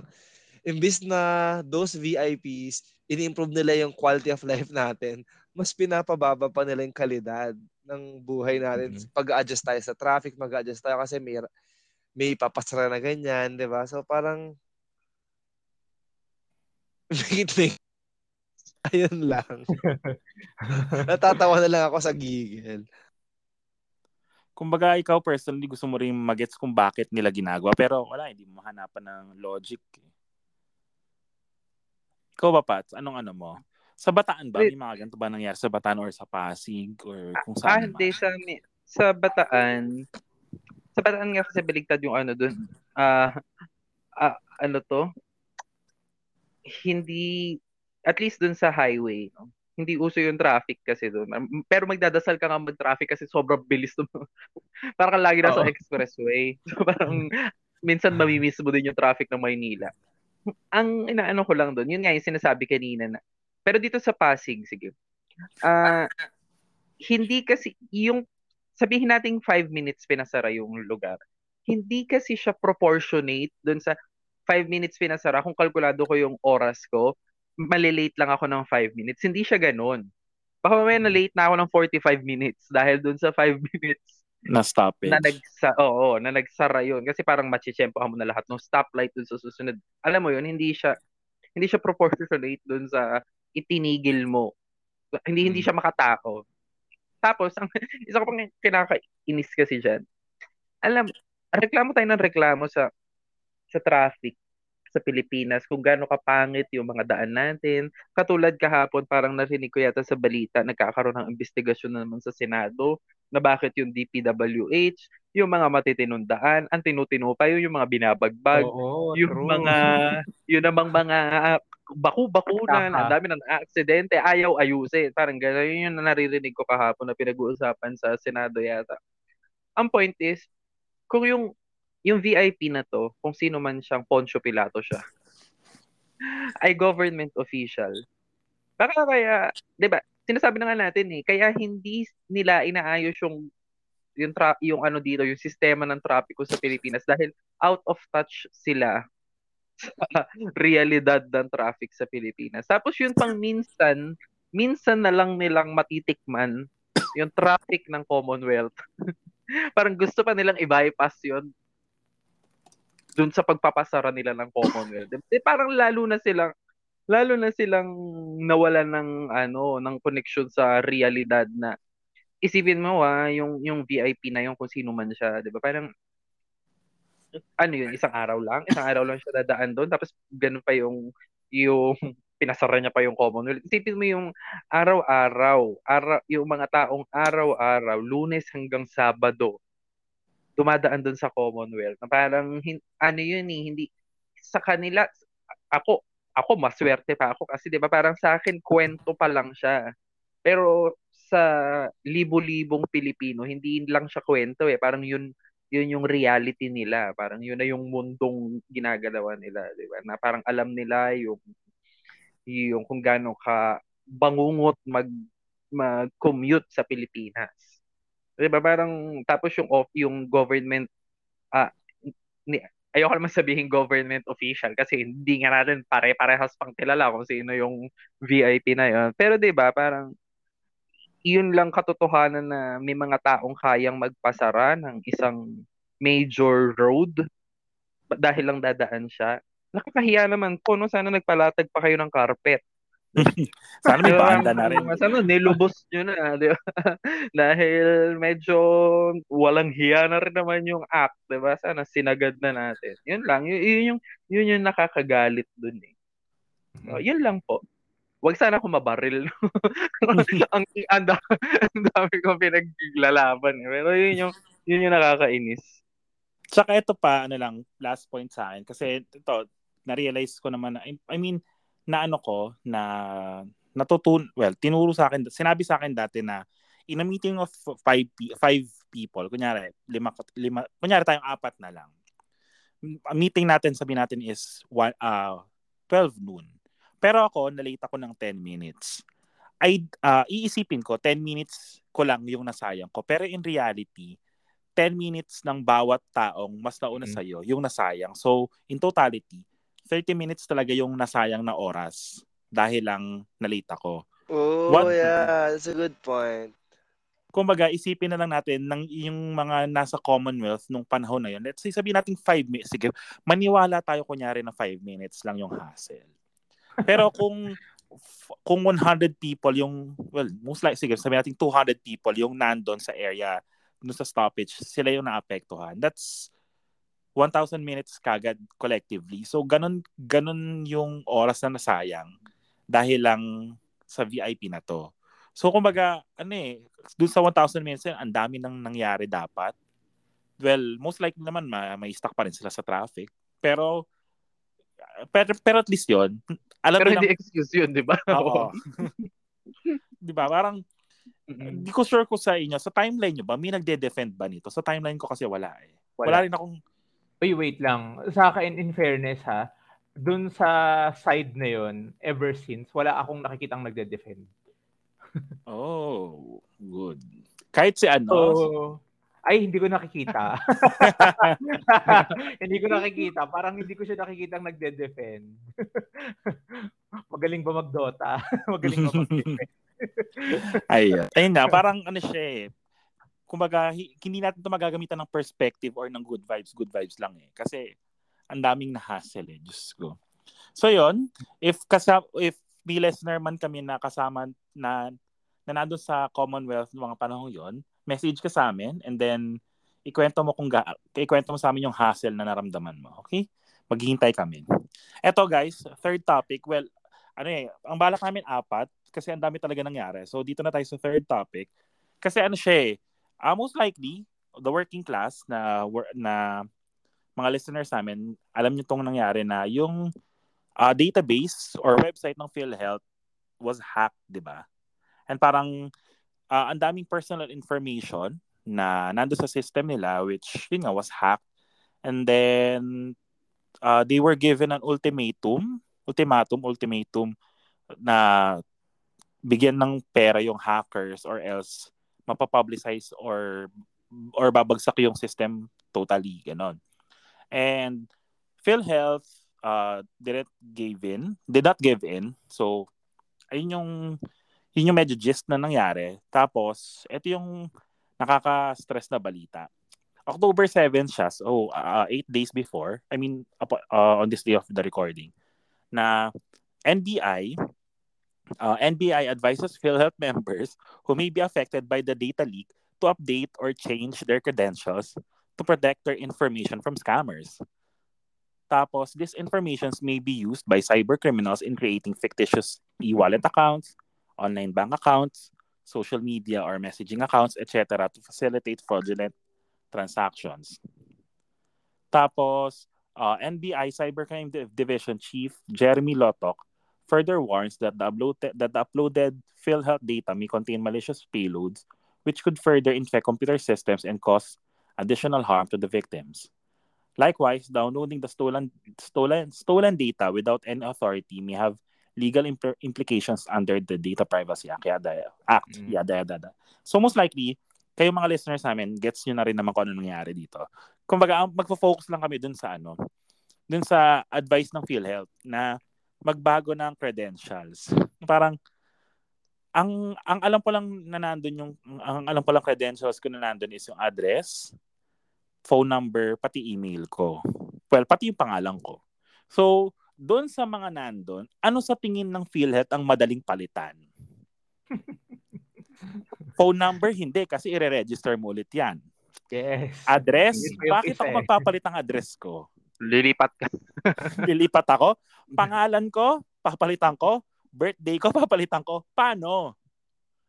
imbis na those VIPs, ini-improve nila yung quality of life natin, mas pinapababa pa nila yung kalidad ng buhay natin. Mhm. Pag-adjust tayo sa traffic, mag-adjust tayo kasi may, may papasara na ganyan, di ba? So, parang, Ayun lang. Natatawa na lang ako sa gigil. kumbaga ikaw personally gusto mo rin magets kung bakit nila ginagawa pero wala hindi mo mahanapan ng logic eh. Ikaw ba Pat anong ano mo sa Bataan ba may mga ganito ba nangyari sa Bataan or sa Pasig or kung Ah, saan hindi. man Sa, sa Bataan, sa Bataan nga kasi baligtad yung ano dun. Ah, ah, ano to? Hindi, at least dun sa highway, no? hindi uso yung traffic kasi doon. Pero magdadasal ka nga mag-traffic kasi sobrang bilis doon. parang kang lagi nasa Oo. expressway. So parang minsan mamimiss mo din yung traffic ng Maynila. Ang inaano ko lang doon, yun nga yung sinasabi kanina na. Pero dito sa Pasig, sige. Ah, hindi kasi yung sabihin nating 5 minutes pinasara yung lugar. Hindi kasi siya proportionate doon sa 5 minutes pinasara kung kalkulado ko yung oras ko, malilate lang ako ng 5 minutes. Hindi siya ganun. Baka mamaya na late na ako ng 45 minutes dahil doon sa 5 minutes na stoppage na nagsa oo, na nagsara yun kasi parang machichempo mo na lahat ng stoplight dun sa susunod. Alam mo yun, hindi siya hindi siya proportionate dun sa itinigil mo. Hindi hindi siya makatao. Tapos ang isa ko pang kinakainis kasi diyan. Alam, reklamo tayo ng reklamo sa sa traffic sa Pilipinas kung gaano kapangit yung mga daan natin. Katulad kahapon, parang narinig ko yata sa balita, nagkakaroon ng investigasyon na naman sa Senado na bakit yung DPWH, yung mga matitinong daan, ang tinutino pa yun, yung mga binabagbag, Oo, yung true. mga, yun namang mga baku-bakunan, Taka. ang dami ng aksidente, ayaw ayusin. Parang gano'n yun yung naririnig ko kahapon na pinag-uusapan sa Senado yata. Ang point is, kung yung yung VIP na to, kung sino man siyang Poncio Pilato siya, ay government official. Baka kaya, 'di ba? Sinasabi na nga natin eh, kaya hindi nila inaayos yung yung tra- yung ano dito, yung sistema ng trapiko sa Pilipinas dahil out of touch sila sa realidad ng traffic sa Pilipinas. Tapos yun pang minsan, minsan na lang nilang matitikman yung traffic ng Commonwealth. Parang gusto pa nilang i-bypass yun dun sa pagpapasara nila ng Commonwealth. Eh, parang lalo na silang lalo na silang nawalan ng ano, ng connection sa realidad na isipin mo ah, yung yung VIP na yung kung sino man siya, 'di ba? Parang ano yun, isang araw lang, isang araw lang siya dadaan doon tapos ganun pa yung yung pinasara niya pa yung Commonwealth. Isipin mo yung araw-araw, araw, yung mga taong araw-araw, lunes hanggang Sabado, dumadaan doon sa Commonwealth. Na parang, ano yun eh, hindi, sa kanila, ako, ako maswerte pa ako kasi 'di ba parang sa akin kwento pa lang siya. Pero sa libo-libong Pilipino, hindi lang siya kwento eh. Parang yun yun yung reality nila. Parang yun na yung mundong ginagalawan nila, 'di ba? Na parang alam nila yung yung kung gaano ka bangungot mag mag-commute sa Pilipinas. 'Di ba? Parang tapos yung off yung government ah ni, ayoko naman sabihin government official kasi hindi nga natin pare-parehas pang kilala kung sino yung VIP na yon. Pero 'di ba, parang yun lang katotohanan na may mga taong kayang magpasara ng isang major road dahil lang dadaan siya. Nakakahiya naman po, no? Sana nagpalatag pa kayo ng carpet. Sana may banda na rin. Sana nilubos nyo na, di ba? Dahil medyo walang hiya na rin naman yung act, di ba? Sana sinagad na natin. Yun lang, yun, yun yung, yun yung nakakagalit dun eh. So, yun lang po. Wag sana ako mabaril. ang, ang, ang dami kong pinaglalaban. Eh. Pero yun yung, yun yung nakakainis. Tsaka ito pa, ano lang, last point sa akin. Kasi ito, na-realize ko naman na, I mean, na ano ko, na natutun, well, tinuro sa akin, sinabi sa akin dati na in a meeting of five, five people, kunyari, lima, lima, kunyari tayong apat na lang. Meeting natin, sabi natin is one, uh, 12 noon. Pero ako, nalate ako ng 10 minutes. I, uh, iisipin ko, 10 minutes ko lang yung nasayang ko. Pero in reality, 10 minutes ng bawat taong mas nauna mm-hmm. sa'yo, yung nasayang. So, in totality, 30 minutes talaga yung nasayang na oras dahil lang nalita ko. Oh, What, yeah. That's a good point. Kumbaga, isipin na lang natin ng yung mga nasa Commonwealth nung panahon na yun. Let's say, sabihin natin 5 minutes. Sige, maniwala tayo kunyari na 5 minutes lang yung hassle. Pero kung kung 100 people yung, well, most likely, sige, sabihin natin 200 people yung nandun sa area, dun sa stoppage, sila yung naapektuhan. That's 1,000 minutes kagad collectively. So, ganun, ganun yung oras na nasayang dahil lang sa VIP na to. So, kumbaga, ano eh, dun sa 1,000 minutes, ang dami nang nangyari dapat. Well, most likely naman, ma- may stuck pa rin sila sa traffic. Pero, pero, pero at least yon alam pero hindi excuse yun, di ba? Oo. di ba? Parang, mm-hmm. hindi ko sure ko sa inyo, sa timeline nyo ba, may nagde-defend ba nito? Sa timeline ko kasi wala eh. Wala, wala rin akong Uy, wait lang. Sa akin, in fairness ha, dun sa side na yon ever since, wala akong nakikitang nagde-defend. oh, good. Kahit si ano? So, ay, hindi ko nakikita. hindi ko nakikita. Parang hindi ko siya nakikitang nagde-defend. Magaling ba mag-Dota? Magaling ba mag-defend? Ayun. Ayun nga, parang ano siya eh kumbaga, hindi natin ito magagamitan ng perspective or ng good vibes, good vibes lang eh. Kasi, ang daming na-hassle eh, Diyos ko. So, yon if, kasa, if may listener man kami na kasama na, na nandun sa Commonwealth ng mga panahon yon message ka sa amin and then ikwento mo kung ga- ikwento mo sa amin yung hassle na naramdaman mo. Okay? Maghihintay kami. Eto guys, third topic. Well, ano eh, ang balak namin apat kasi ang dami talaga nangyari. So dito na tayo sa third topic. Kasi ano siya eh, uh, most likely, the working class na na mga listeners namin, alam niyo tong nangyari na yung uh, database or website ng PhilHealth was hacked, 'di ba? And parang uh, ang daming personal information na nando sa system nila which yun nga was hacked. And then uh, they were given an ultimatum, ultimatum, ultimatum na bigyan ng pera yung hackers or else mapapublicize or or babagsak yung system totally ganon. And PhilHealth uh, didn't give in, did not give in. So ayun yung yun yung medyo gist na nangyari. Tapos ito yung nakaka-stress na balita. October 7 siya, so uh, eight days before, I mean, uh, on this day of the recording, na NBI uh, NBI advises PhilHealth members who may be affected by the data leak to update or change their credentials to protect their information from scammers. Tapos, these informations may be used by cyber criminals in creating fictitious e-wallet accounts, online bank accounts, social media or messaging accounts, etc. to facilitate fraudulent transactions. Tapos, uh, NBI Cybercrime Division Chief Jeremy Lotok further warns that the, uploaded, that the uploaded PhilHealth data may contain malicious payloads which could further infect computer systems and cause additional harm to the victims. Likewise, downloading the stolen stolen stolen data without any authority may have legal impl- implications under the Data Privacy Act, yada, Act, mm. yada, yada, yada. So most likely, kayo mga listeners namin, gets nyo na rin naman kung ano nangyari dito. Kumbaga, magfo-focus lang kami dun sa ano, dun sa advice ng PhilHealth na magbago ng credentials. Parang, ang ang alam ko lang na nandun yung ang alam ko lang credentials ko na nandun is yung address, phone number, pati email ko. Well, pati yung pangalan ko. So, doon sa mga nandun, ano sa tingin ng PhilHealth ang madaling palitan? phone number, hindi kasi i-register mo ulit yan. Yes. Address, bakit ako magpapalit ang address ko? Lilipat ka. Lilipat ako? Pangalan ko, papalitan ko? birthday ko, papalitan ko. Paano?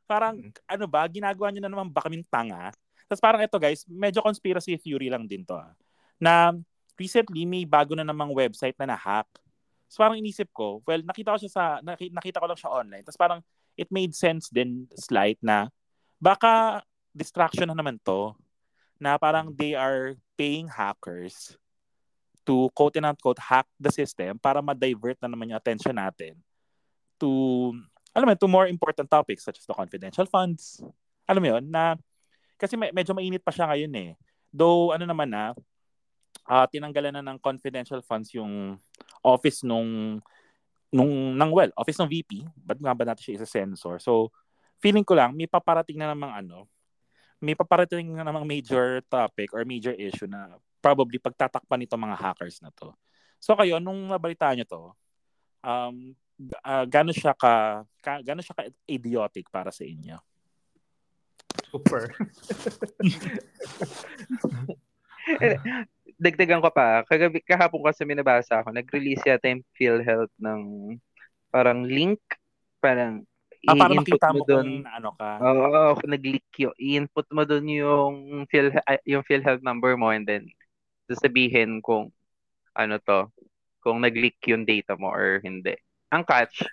Parang, mm-hmm. ano ba, ginagawa nyo na naman ba kaming tanga? Tapos parang ito guys, medyo conspiracy theory lang din to. Ah, na recently may bago na namang website na na-hack. So parang inisip ko, well, nakita ko siya sa, nakita ko lang siya online. Tapos parang it made sense din slight na baka distraction na naman to na parang they are paying hackers to quote and unquote hack the system para ma-divert na naman yung attention natin to, alam mo, to more important topics such as the confidential funds. Alam mo yun, na, kasi may, medyo mainit pa siya ngayon eh. Though, ano naman na, uh, tinanggalan na ng confidential funds yung office nung, nung, ng, well, office ng VP. Ba't nga ba natin siya isa-sensor? So, feeling ko lang, may paparating na namang ano, may paparating na namang major topic or major issue na probably pagtatakpan nito mga hackers na to. So kayo, nung nabalitaan nyo to, um, uh, gano'n siya ka, ka gano'n siya ka idiotic para sa inyo? Super. Dagdagan ko pa, kagabi, kahapon kasi may nabasa ako, nag-release yata yung PhilHealth ng parang link, parang Ah, para makita mo, mo doon, kung ano ka. Oo, oh, oh, nag-leak yun. I-input mo doon yung Phil yung PhilHealth number mo and then sasabihin kung ano to, kung nag-leak yung data mo or hindi ang catch,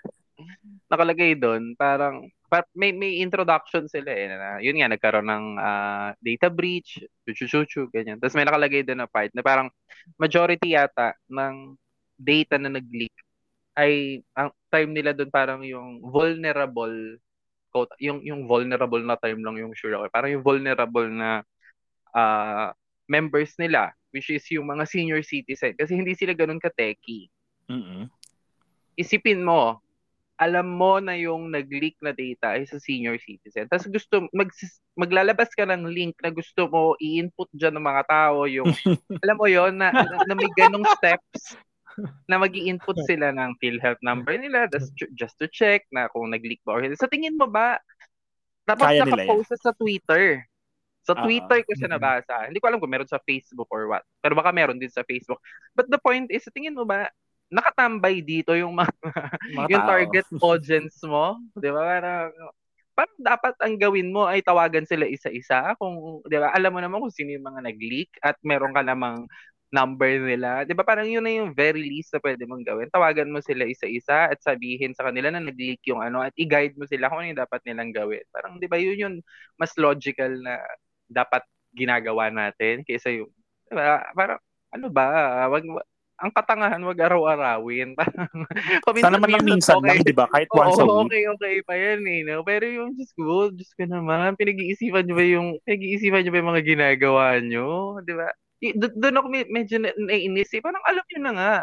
nakalagay doon, parang may may introduction sila eh na yun nga nagkaroon ng uh, data breach, chuchu ganyan. Tapos may nakalagay doon na part na parang majority yata ng data na nag-leak ay ang time nila doon parang yung vulnerable yung yung vulnerable na time lang yung sure ako. Parang yung vulnerable na uh, members nila which is yung mga senior citizen kasi hindi sila ganoon ka-techy. Mm-hmm isipin mo, alam mo na yung nag-leak na data ay sa senior citizen. Tapos gusto, mag, maglalabas ka ng link na gusto mo i-input dyan ng mga tao yung, alam mo yon na, na, na may ganong steps na mag input sila ng PhilHealth number nila just, just to check na kung nag-leak ba or hindi. Sa tingin mo ba, tapos Kaya nakapost sa Twitter. Sa Twitter uh-huh. ko siya nabasa. Hindi ko alam kung meron sa Facebook or what. Pero baka meron din sa Facebook. But the point is, tingin mo ba, nakatambay dito yung mga, mga yung target audience mo, 'di ba? Parang parang dapat ang gawin mo ay tawagan sila isa-isa kung 'di ba? Alam mo naman kung sino yung mga nag-leak at meron ka namang number nila. 'Di ba? Parang yun na yung very least na pwede mong gawin. Tawagan mo sila isa-isa at sabihin sa kanila na nag-leak yung ano at i-guide mo sila kung ano yung dapat nilang gawin. Parang 'di ba? Yun yung mas logical na dapat ginagawa natin kaysa yung 'di ba? Parang ano ba? Wag ang katangahan wag araw-arawin. Sana naman lang minsan okay. lang, di ba? Kahit once Oo, a week. Okay, okay pa yan eh. No? Pero yung Diyos ko, Diyos ko naman, pinag-iisipan nyo ba yung, pinag-iisipan nyo ba yung mga ginagawa nyo? Di ba? Do- doon ako medyo naiinis eh. Parang alam nyo na nga,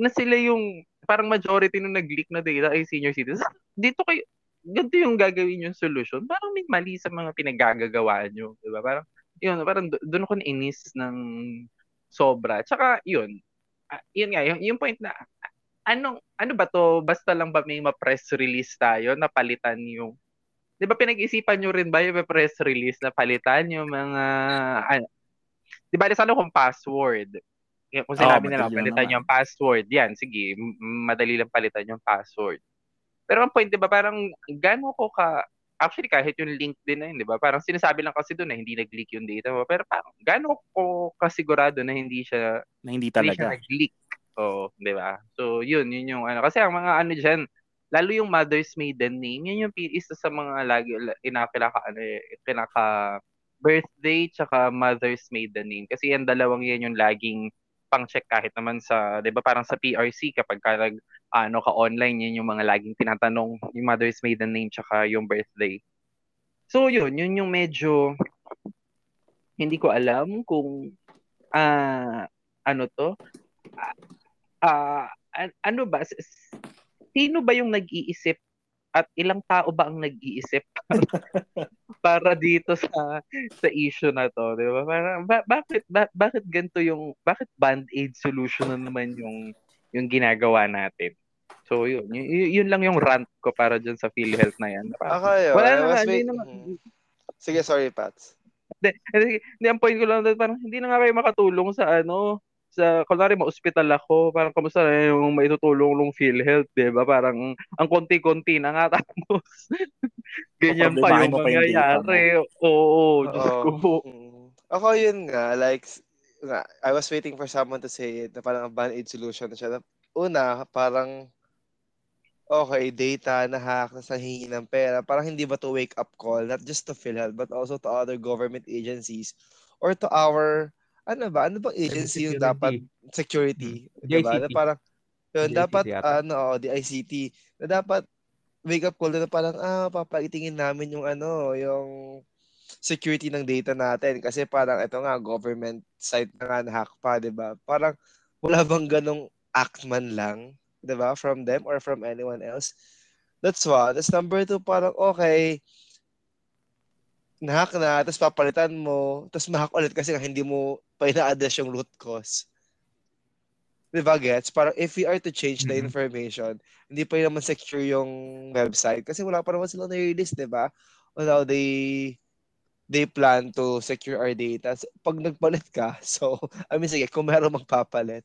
na sila yung, parang majority nung nag-leak na data ay senior citizens. Dito kayo, ganito yung gagawin yung solution. Parang may mali sa mga pinagagagawa nyo. Di ba? Parang, yun, parang doon ako nainis ng sobra. Tsaka, yun, uh, yun nga, yung, yung point na, anong, ano ba to? Basta lang ba may ma-press release tayo na palitan yung Di ba pinag-isipan nyo rin ba yung press release na palitan yung mga, ano, di ba sana kung password? Kung sinabi oh, nila, palitan yung password, yan, sige, madali lang palitan yung password. Pero ang point, di ba, parang gano'n ko ka, actually kahit yung link din na yun, di ba, parang sinasabi lang kasi doon na hindi nag-leak yung data mo, pero parang gano'n ko kasigurado na hindi siya, na hindi talaga. Hindi siya nag-leak. Oo, di ba? So, yun, yun yung ano. Kasi ang mga ano dyan, lalo yung mother's maiden name, yun yung isa sa mga lagi inakilaka ano eh, kinaka birthday tsaka mother's maiden name kasi yan dalawang yan yung laging pang-check kahit naman sa 'di ba parang sa PRC kapag ka nag ano ka online yan yung mga laging tinatanong yung mother's maiden name tsaka yung birthday. So yun, yun yung medyo hindi ko alam kung ah uh, ano to ah uh, ano ba sino ba yung nag-iisip at ilang tao ba ang nag-iisip para, dito sa sa issue na to, 'di ba? Para ba, bakit ba, bakit ganito yung bakit band-aid solution na naman yung yung ginagawa natin? So yun, y- yun lang yung rant ko para diyan sa PhilHealth na yan. Okay, Wala na nga, hindi naman. Sige, sorry, Pats. Hindi, hindi, ang point ko lang, parang hindi na nga kayo makatulong sa ano, sa kunwari ma-hospital ako, parang kamusta na yung maitutulong ng PhilHealth, 'di ba? Parang ang konti-konti na nga tapos ganyan pa yung mangyayari. Oo, Diyos ko. Mm. Ako yun nga, like, nga, I was waiting for someone to say it, na parang a band-aid solution na siya. Una, parang, okay, data na hack, na hingi ng pera. Parang hindi ba to wake up call, not just to PhilHealth, but also to other government agencies or to our ano ba? Ano bang agency yung dapat security? Hmm. Diba? Na parang yun, dapat yata. ano, oh, the ICT na dapat wake up call na parang ah papaitingin namin yung ano, yung security ng data natin kasi parang ito nga government site na nga na-hack pa, 'di ba? Parang wala bang ganong act man lang, 'di ba, from them or from anyone else? That's one. That's number two, parang okay, nahack na, tapos papalitan mo, tapos mahack ulit kasi hindi mo pa ina-address yung root cause. Di ba, gets? Parang if we are to change mm-hmm. the information, hindi pa naman secure yung website kasi wala pa naman sila na-release, di ba? Although they they plan to secure our data. So, pag nagpalit ka, so, I mean, sige, kung meron magpapalit,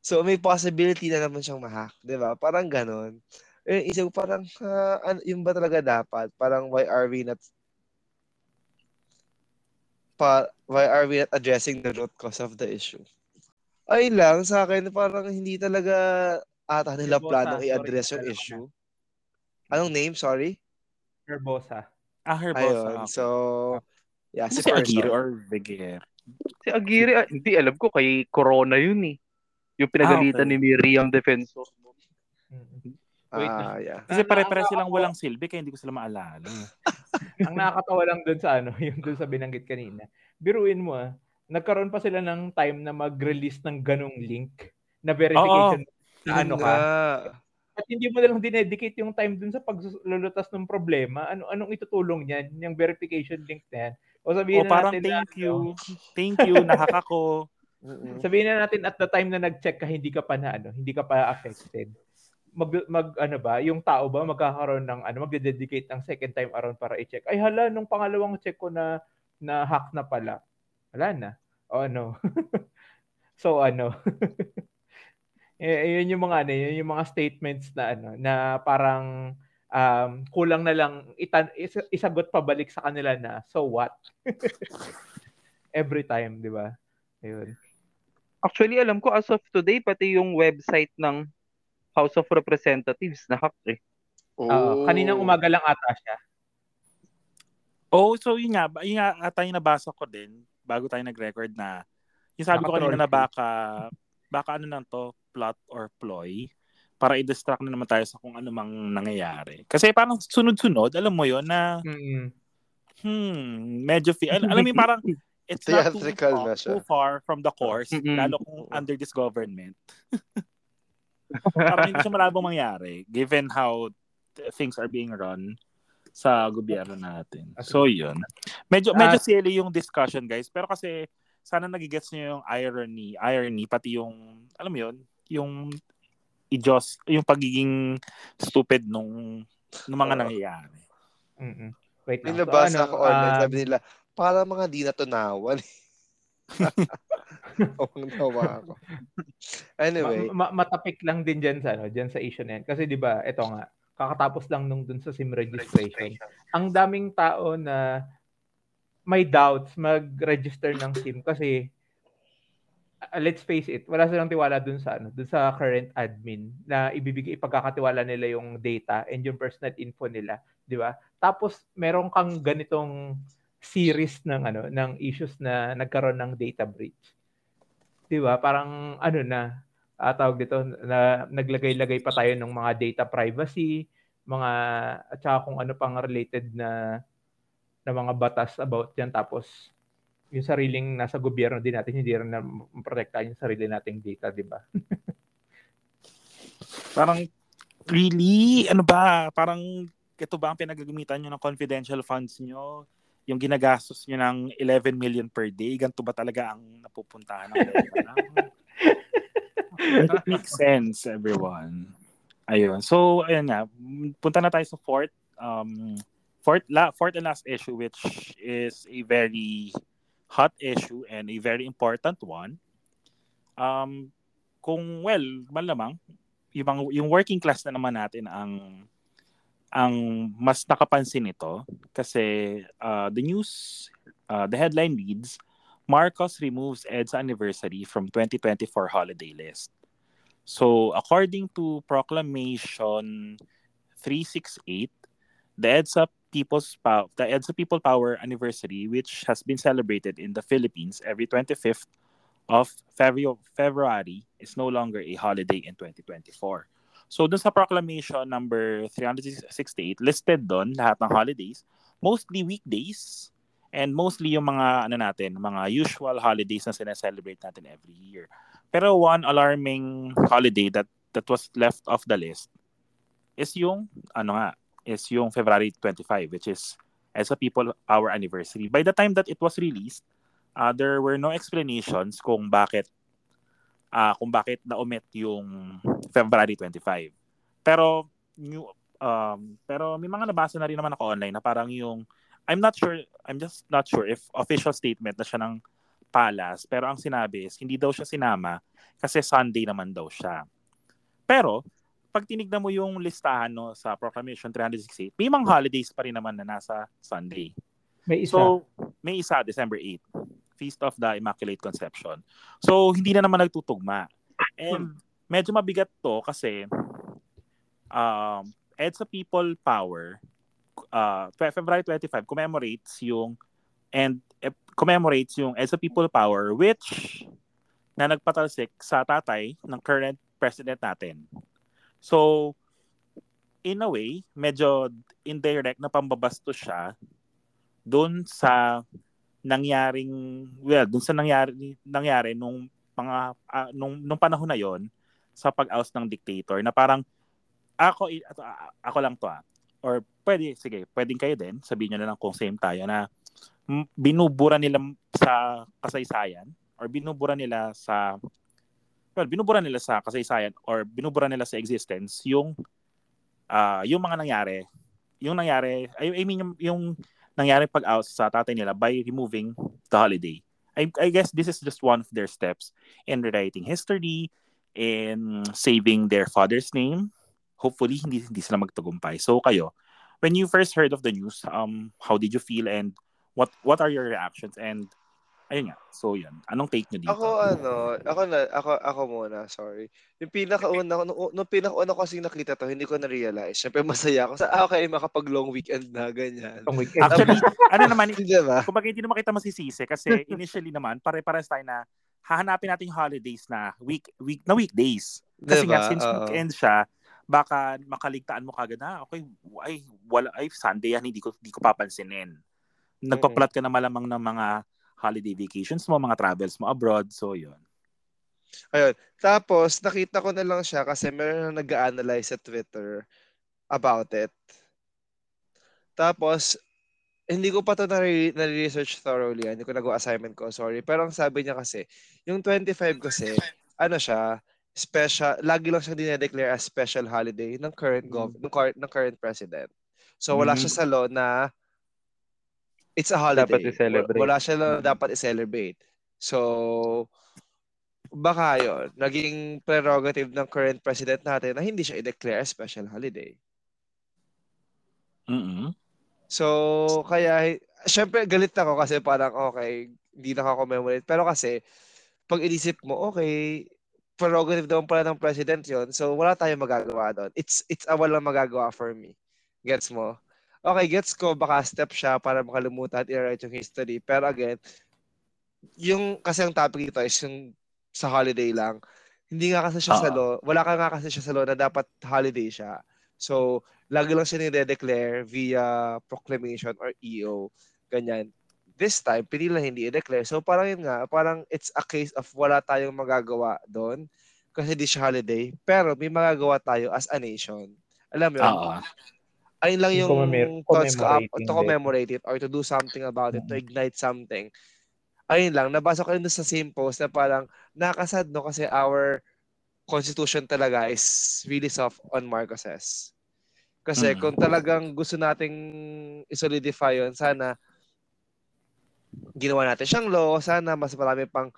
so may possibility na naman siyang mahack, di ba? Parang ganon. Eh, isip parang, uh, ano, yung ba talaga dapat? Parang, why are we not pa, why are we not addressing the root cause of the issue? Ay lang, sa akin, parang hindi talaga ata nila Herbosa, planong i-address yung issue. Anong name? Sorry? Herbosa. Ah, Herbosa. Ayun, so, yeah, si, si Aguirre or Veguer? Si Aguirre, ah, hindi, alam ko, kay Corona yun eh. Yung pinagalitan ah, okay. ni Miriam Defensor. Mm-hmm. Wait, ah, yeah. Kasi pare-pare silang walang silbi kaya hindi ko sila maalala. ang nakakatawa lang doon sa ano, yung doon sa binanggit kanina. Biruin mo ah, nagkaroon pa sila ng time na mag-release ng ganong link na verification Oo, na ano ka. At hindi mo na lang dinedicate yung time dun sa paglulutas ng problema. Ano anong itutulong niyan, yung verification link na yan. O sabihin o, na parang natin thank na, you. Ano, thank you, nahaka ko. sabihin na natin at the time na nag-check ka hindi ka pa na ano, hindi ka pa affected mag, mag ano ba, yung tao ba magkakaroon ng ano, magde-dedicate ng second time around para i-check. Ay hala, nung pangalawang check ko na na hack na pala. Wala na. O ano. so ano. eh, yun yung mga ano, yun yung mga statements na ano, na parang um, kulang na lang itan, is, isagot pabalik sa kanila na so what? Every time, di ba? Ayun. Actually, alam ko as of today, pati yung website ng House of Representatives na hack eh. Oh. Uh, kaninang umaga lang ata siya. Oh, so yun nga, yun nga ata yung nabasa ko din bago tayo nag-record na yung sabi ko kanina na baka baka ano nang to, plot or ploy para i-distract na naman tayo sa kung ano mang nangyayari. Kasi parang sunod-sunod, alam mo yon na mm-hmm. hmm, medyo fi- al- alam mo parang it's not too far, too far from the course, mm-hmm. lalo kung under this government. Parang hindi siya malabong mangyari given how things are being run sa gobyerno natin. So yun. Medyo medyo uh, silly yung discussion guys, pero kasi sana nagigets niyo yung irony, irony pati yung alam mo yun, yung i-just yung pagiging stupid nung nung mga nangyayari. Mm-mm. Wait May lang. So, nabasa ano, ako online, um, sabi nila, para mga di natunawan. Awang tawa ako. Anyway, ma- ma- matapik lang din dyan sa ano, dyan sa issue na yan. Kasi 'di ba, ito nga, kakatapos lang nung dun sa SIM registration. Ang daming tao na may doubts mag-register ng SIM kasi uh, let's face it, wala silang tiwala dun sa ano, dun sa current admin na ibibigay ipagkakatiwala nila yung data and yung personal info nila, 'di ba? Tapos meron kang ganitong series ng ano ng issues na nagkaroon ng data breach. 'Di ba? Parang ano na ah, tawag dito na naglagay-lagay pa tayo ng mga data privacy, mga at saka kung ano pang related na na mga batas about yan tapos yung sariling nasa gobyerno din natin hindi rin na protektahan yung sarili nating data, di ba? Parang really ano ba? Parang ito ba ang pinagagamitan nyo ng confidential funds nyo? Yung ginagastos nyo ng 11 million per day, ganito ba talaga ang napupuntahan ng? It makes sense, everyone. Ayun. So, ayun nga. Punta na tayo sa fourth. Um, fourth, la, fourth and last issue, which is a very hot issue and a very important one. Um, kung, well, malamang, yung, yung working class na naman natin ang ang mas nakapansin nito kasi uh, the news, uh, the headline reads, Marcos removes EDSA anniversary from 2024 holiday list. So, according to Proclamation 368, the EDSA People's Pow- the EDSA People Power anniversary, which has been celebrated in the Philippines every 25th of February, February is no longer a holiday in 2024. So, dun sa proclamation number 368, listed doon lahat ng holidays, mostly weekdays, and mostly yung mga, ano natin, mga usual holidays na sineselebrate natin every year. Pero one alarming holiday that that was left off the list is yung, ano nga, is yung February 25, which is as a people our anniversary. By the time that it was released, uh, there were no explanations kung bakit ah kung bakit na-omit yung February 25. Pero new um pero may mga nabasa na rin naman ako online na parang yung I'm not sure I'm just not sure if official statement na siya ng Palace pero ang sinabi is hindi daw siya sinama kasi Sunday naman daw siya. Pero pag tinignan mo yung listahan no sa Proclamation 368, may mga holidays pa rin naman na nasa Sunday. May isa. So, may isa, December 8. Feast of the Immaculate Conception. So, hindi na naman nagtutugma. And medyo mabigat to kasi um, EDSA People Power uh, Fe- February 25 commemorates yung and eh, commemorates yung EDSA People Power which na nagpatalsik sa tatay ng current president natin. So, in a way, medyo indirect na pambabastos siya doon sa nangyaring well doon sa nangyari nangyari nung mga ah, nung nung panahon na yon sa pag-oust ng dictator na parang ako i- ato- a- ako lang to ah. or pwede sige pwedeng kayo din sabihin niyo na lang kung same tayo na binubura nila sa kasaysayan or binubura nila sa well binubura nila sa kasaysayan or binubura nila sa existence yung ah yung mga nangyari yung nangyari I, I mean yung, yung nangyari pag-out sa tatay nila by removing the holiday. I, I guess this is just one of their steps in rewriting history, in saving their father's name. Hopefully, hindi, hindi sila magtagumpay. So kayo, when you first heard of the news, um, how did you feel and what what are your reactions? And ayun nga, so yun. Anong take nyo dito? Ako ano, ako na ako ako muna, sorry. Yung pinakauna ko nung, nung pinakauna ko kasi nakita to, hindi ko na realize. Syempre masaya ako sa ah, okay makapag long weekend na ganyan. Ang weekend. Actually, ano naman, Hindi ba? kumbaga hindi naman kita masisisi kasi initially naman, pare-pares tayo na hahanapin natin yung holidays na week week na weekdays. Kasi nga Diba? since Oo. weekend siya, baka makaligtaan mo kagad na okay, ay wala ay Sunday yan hindi ko hindi ko papansinin. Nagpa-plot ka na malamang ng mga holiday vacations mo, mga travels mo abroad, so yun. Ayun. Tapos, nakita ko na lang siya kasi meron na nag-analyze sa Twitter about it. Tapos, hindi ko pa to nare- nare-research thoroughly. Hindi ko nagawa assignment ko, sorry. Pero ang sabi niya kasi, yung 25 kasi, ano siya, special, lagi lang siyang dinedeclare as special holiday ng current gov, ng, cur- ng current president. So wala Mm. siya sa law na it's a holiday. Dapat i-celebrate. Wala siya na dapat i-celebrate. So baka yun, naging prerogative ng current president natin na hindi siya i-declare special holiday. Mm-mm. So, kaya, syempre, galit ako kasi parang, okay, hindi nakakommemorate. Pero kasi, pag inisip mo, okay, prerogative naman pala ng president yon So, wala tayong magagawa doon. It's, it's a walang magagawa for me. Gets mo? Okay, gets ko, baka step siya para makalimutan at i-write yung history. Pero again, yung, kasi ang topic dito is yung sa holiday lang. Hindi nga kasi siya sa Oo. law. Wala ka nga kasi siya sa law na dapat holiday siya. So, lagi lang siya nire-declare via proclamation or EO. Ganyan. This time, pinili na hindi i-declare. So, parang yun nga, parang it's a case of wala tayong magagawa doon kasi di siya holiday. Pero may magagawa tayo as a nation. Alam mo yun? Oo. Ayun lang yung Commemor- thoughts ko up, commemorating to commemorate it or to do something about it, to ignite something. Ayun lang, nabasa ko rin sa same post na parang nakasad no kasi our constitution talaga is really soft on Marcoses. Kasi Mm. kung talagang gusto nating isolidify yun, sana ginawa natin siyang law, sana mas marami pang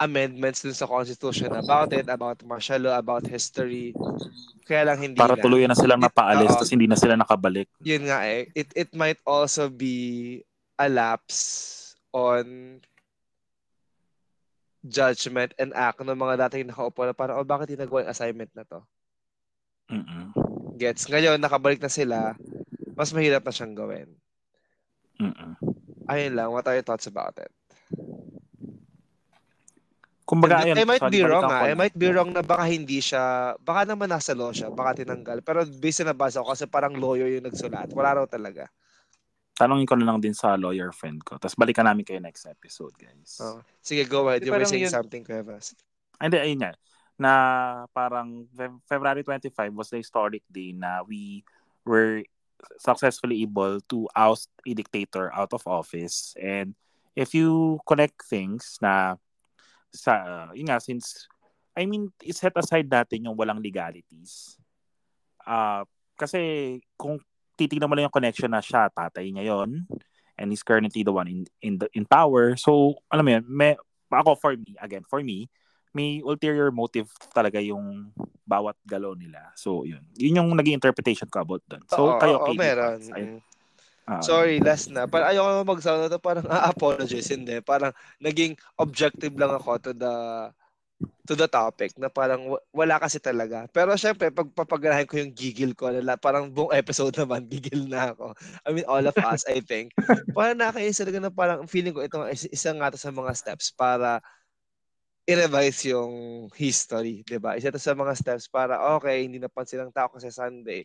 amendments dun sa constitution about it, about martial law, about history. Kaya lang hindi Para na. tuluyan na silang napaalis Oo. tapos hindi na sila nakabalik. yun nga eh, it, it might also be a lapse on judgment and act ng mga dating nakaupo na parang, oh, bakit hindi nagawa yung assignment na to? Mm-mm. Gets? Ngayon, nakabalik na sila, mas mahirap na siyang gawin. Mm-mm. Ayun lang, what are your thoughts about it? Kumbaga, And ayun, I might sorry, be wrong balikan ah. I might be wrong na baka hindi siya, baka naman nasa law siya, baka tinanggal. Pero based na nabasa ko kasi parang lawyer yung nagsulat. Wala raw talaga. Tanongin ko na lang din sa lawyer friend ko. Tapos balikan namin kayo next episode, guys. Oh. Sige, go ahead. You were saying yun- something, Cuevas. Ay, Hindi, ayun nga. Na parang Fe- February 25 was the historic day na we were successfully able to oust a dictator out of office. And if you connect things na sa, yun nga, since, I mean, set aside natin yung walang legalities. Ah, kasi kung titignan mo lang yung connection na siya, tatay niya yon and he's currently the one in in the in power. So, alam mo yun, may, ako for me, again, for me, may ulterior motive talaga yung bawat galaw nila. So, yun. Yun yung naging interpretation ko about doon. So, Oo, kayo, oo, KD, meron. Ay- Ah, Sorry, last na. Parang ayoko naman mag-sound na to. Parang a-apologize. Hindi. Parang naging objective lang ako to the to the topic na parang wa- wala kasi talaga. Pero syempre, pag papaganahin ko yung gigil ko, nila, parang buong episode naman, gigil na ako. I mean, all of us, I think. Parang nakakainis talaga na parang feeling ko ito is isang nga to sa mga steps para i-revise yung history, di ba? Isa to sa mga steps para, okay, hindi napansin ng tao kasi Sunday.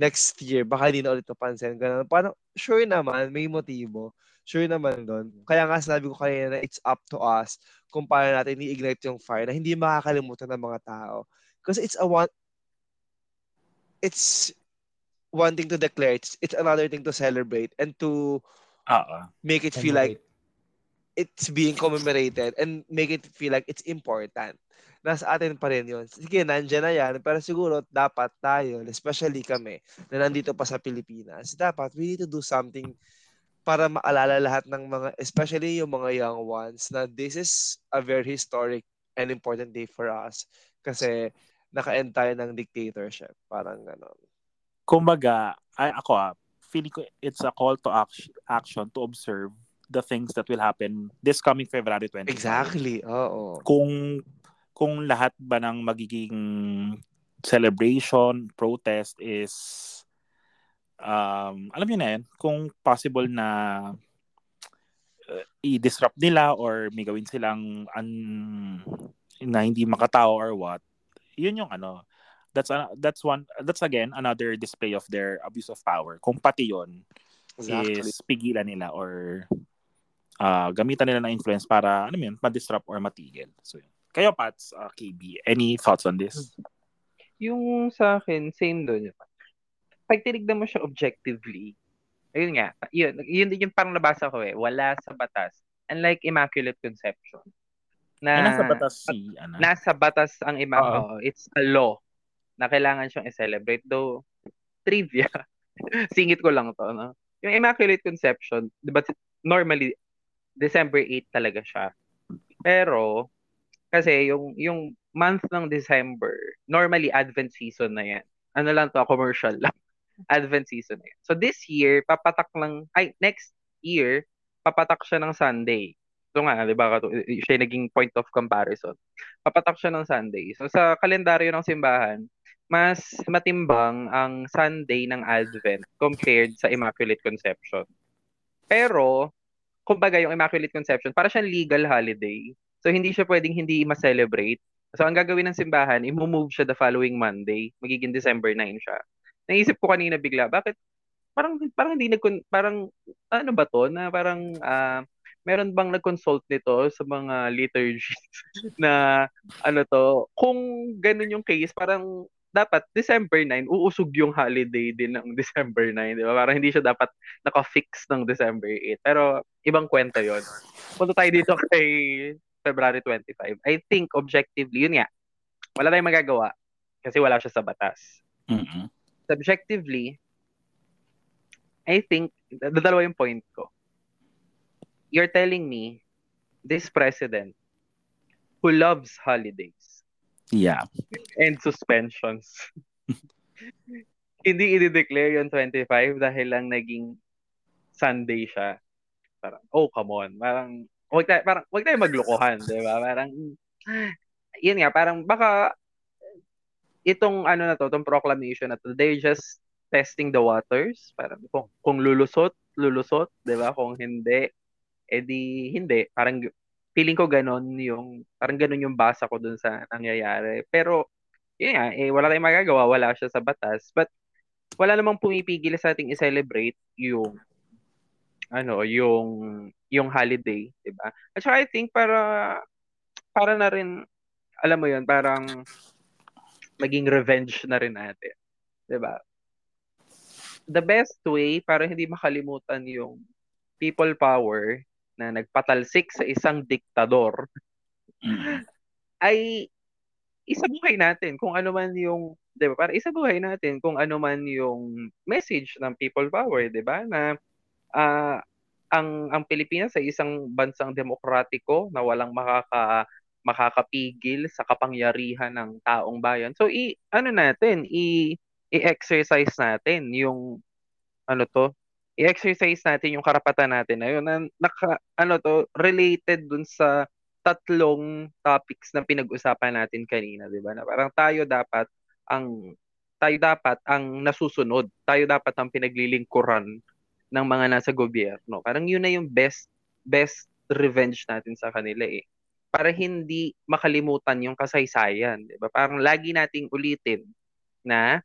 Next year, baka hindi na ulit napansin. Ganun. Parang, sure naman, may motibo. Sure naman doon. Kaya nga sinabi ko kanina na it's up to us kung paano natin i-ignite yung fire na hindi makakalimutan ng mga tao. Kasi it's a one, it's one thing to declare, it's, it's another thing to celebrate and to oo. make it feel like it's being commemorated and make it feel like it's important. Nasa atin pa rin yun. Sige, nandyan na yan. Pero siguro, dapat tayo, especially kami, na nandito pa sa Pilipinas, dapat we need to do something para maalala lahat ng mga, especially yung mga young ones, na this is a very historic and important day for us. Kasi naka-end tayo ng dictatorship. Parang gano'n. Kumbaga, ay, ako ah, feeling ko it's a call to action, action to observe the things that will happen this coming February 25. Exactly. Oo. kung kung lahat ba ng magiging celebration, protest is um alam niyo na yan, kung possible na uh, i-disrupt nila or may gawin silang un, na hindi makatao or what, yun yung ano, that's a, that's one that's again another display of their abuse of power. Kung pati yun Exactly. is pigilan nila or ah gamitan nila ng influence para ano yun, ma-disrupt or matigil. So yun. Kayo Pats, uh, KB, any thoughts on this? Yung sa akin, same doon. Pag tinignan mo siya objectively, ayun nga, yun, yun din yung parang nabasa ko eh, wala sa batas. Unlike Immaculate Conception. na Ay, nasa batas si, ano? nasa batas ang Oo. oo, it's a law na kailangan siyang i-celebrate though trivia singit ko lang to no yung immaculate conception di ba normally December 8 talaga siya pero kasi yung yung month ng December normally advent season na yan ano lang to commercial lang advent season na yan so this year papatak lang ay next year papatak siya ng Sunday ito nga, di ba, siya naging point of comparison. Papatak siya ng Sunday. So, sa kalendaryo ng simbahan, mas matimbang ang Sunday ng Advent compared sa Immaculate Conception. Pero, kumbaga yung Immaculate Conception, para siyang legal holiday. So, hindi siya pwedeng hindi ma-celebrate. So, ang gagawin ng simbahan, i-move siya the following Monday. Magiging December 9 siya. Naisip ko kanina bigla, bakit parang parang hindi nag parang ano ba to na parang ah, meron bang nag-consult nito sa mga liturgies na ano to, kung ganun yung case, parang dapat December 9, uusog yung holiday din ng December 9, di ba? Parang hindi siya dapat naka-fix ng December 8. Pero ibang kwento yon. Punta tayo dito kay February 25. I think objectively, yun nga, wala tayong magagawa kasi wala siya sa batas. Mm-mm. Subjectively, I think, dadalawa yung point ko you're telling me this president who loves holidays Yeah. and suspensions hindi i-declare yung 25 dahil lang naging Sunday siya. Parang, oh, come on. Parang, wag tayo, parang, wag tayo maglokohan, di ba? Parang, yun nga, parang baka itong ano na to, itong proclamation na to, they're just testing the waters. Parang kung, kung lulusot, lulusot, di ba? Kung hindi, edi hindi. Parang feeling ko ganon yung, parang ganon yung basa ko dun sa nangyayari. Pero, yun nga, eh, wala tayong magagawa, wala siya sa batas. But, wala namang pumipigil sa ating i-celebrate yung ano, yung yung holiday, 'di ba? At saka I think para para na rin alam mo 'yun, parang maging revenge na rin natin, 'di ba? The best way para hindi makalimutan yung people power na nagpatalsik sa isang diktador Mm-mm. ay isabuhay natin kung ano man yung 'di ba? Para isabuhay natin kung ano man yung message ng people power, 'di ba? Na ah, ang ang Pilipinas ay isang bansang demokratiko na walang makaka makakapigil sa kapangyarihan ng taong bayan. So i ano natin, i i-exercise natin yung ano to, i-exercise natin yung karapatan natin na yun na naka, ano to, related dun sa tatlong topics na pinag-usapan natin kanina, 'di ba? Na parang tayo dapat ang tayo dapat ang nasusunod. Tayo dapat ang pinaglilingkuran ng mga nasa gobyerno. Parang yun na yung best best revenge natin sa kanila eh. Para hindi makalimutan yung kasaysayan, 'di ba? Parang lagi nating ulitin na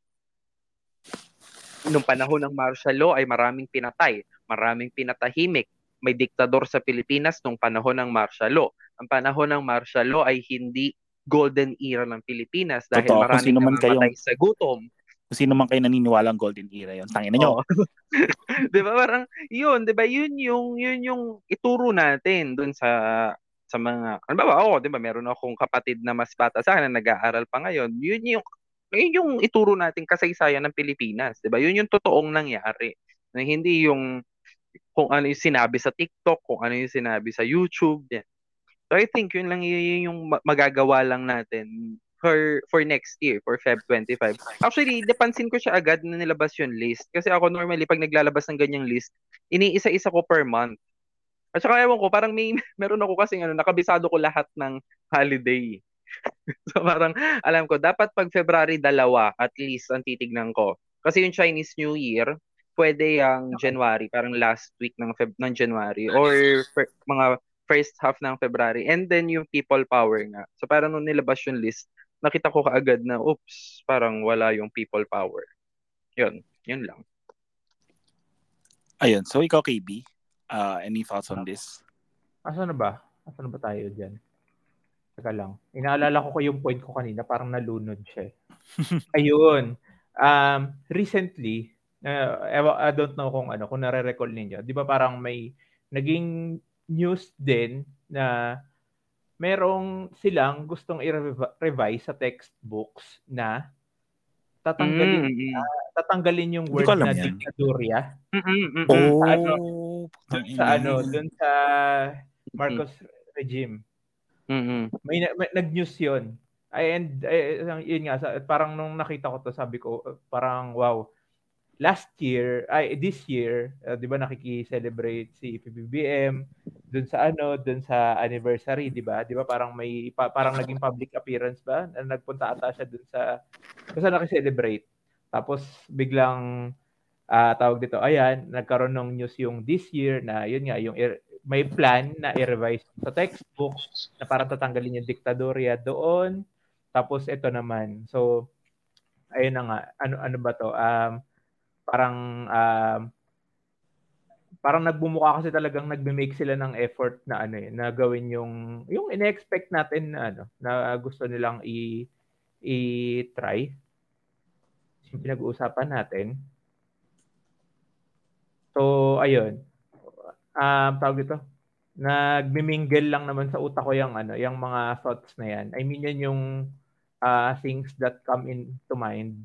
nung panahon ng martial law ay maraming pinatay, maraming pinatahimik, may diktador sa Pilipinas nung panahon ng martial law. Ang panahon ng martial law ay hindi golden era ng Pilipinas dahil Totoo, maraming man namamatay sa gutom. Kung sino man kayo naniniwala ang golden era yun. Tangin na nyo. Oo. 'Di ba parang yun, 'di ba? Yun yung yun yung ituro natin doon sa sa mga ano ba? Oo, 'di ba? Meron akong kapatid na mas bata sa akin na nag-aaral pa ngayon. Yun yung yun yung ituro natin kasaysayan ng Pilipinas, 'di ba? Yun yung totoong nangyari. Na hindi yung kung ano yung sinabi sa TikTok, kung ano yung sinabi sa YouTube. Yan. So I think yun lang yun yung ma- magagawa lang natin for for next year, for Feb 25. Actually, napansin ko siya agad na nilabas yung list. Kasi ako normally, pag naglalabas ng ganyang list, iniisa-isa ko per month. At saka ewan ko, parang may, meron ako kasi ano, nakabisado ko lahat ng holiday. so parang, alam ko, dapat pag February dalawa, at least, ang titignan ko. Kasi yung Chinese New Year, pwede yung January, parang last week ng Feb ng January, or per, mga first half ng February, and then yung people power nga. So parang nung nilabas yung list, nakita ko kaagad na, oops, parang wala yung people power. Yun, yun lang. Ayun. So, ikaw, KB, uh, any thoughts on this? Asa na ba? Asa na ba tayo dyan? Teka lang. Inaalala ko ko yung point ko kanina, parang nalunod siya. eh. Ayun. Um, recently, uh, I don't know kung ano, kung nare-recall ninyo. Di ba parang may naging news din na merong silang gustong i-revise sa textbooks na tatanggalin Mm, mm. tatanggalin yung word na yan. diktatorya Mm, mm, mm, Oh. Sa ano? dun sa ano, dun sa Marcos regime. Mm, mm. May, may nag-news 'yon. And ay, yun nga sa, parang nung nakita ko to sabi ko uh, parang wow. Last year, ay this year, uh, 'di ba nakiki-celebrate si PBBM dun sa ano, dun sa anniversary, 'di ba? 'Di ba parang may pa- parang naging public appearance ba? Na nagpunta ata siya dun sa basta nakicelebrate. Tapos biglang ah tawag dito, ayan, nagkaroon ng news yung this year na yun nga, yung i- may plan na i-revise sa textbook na para tatanggalin yung diktadorya doon. Tapos ito naman. So, ayun na nga. Ano, ano ba to? Um, parang um, parang nagbumuka kasi talagang nagme-make sila ng effort na ano eh, na gawin yung yung ine-expect natin na ano, na gusto nilang i i-try. Yung pinag-uusapan natin. So, ayun. Um, tawag dito. Nagmimingle lang naman sa utak ko yung ano, yung mga thoughts na yan. I mean, yan yung uh, things that come into mind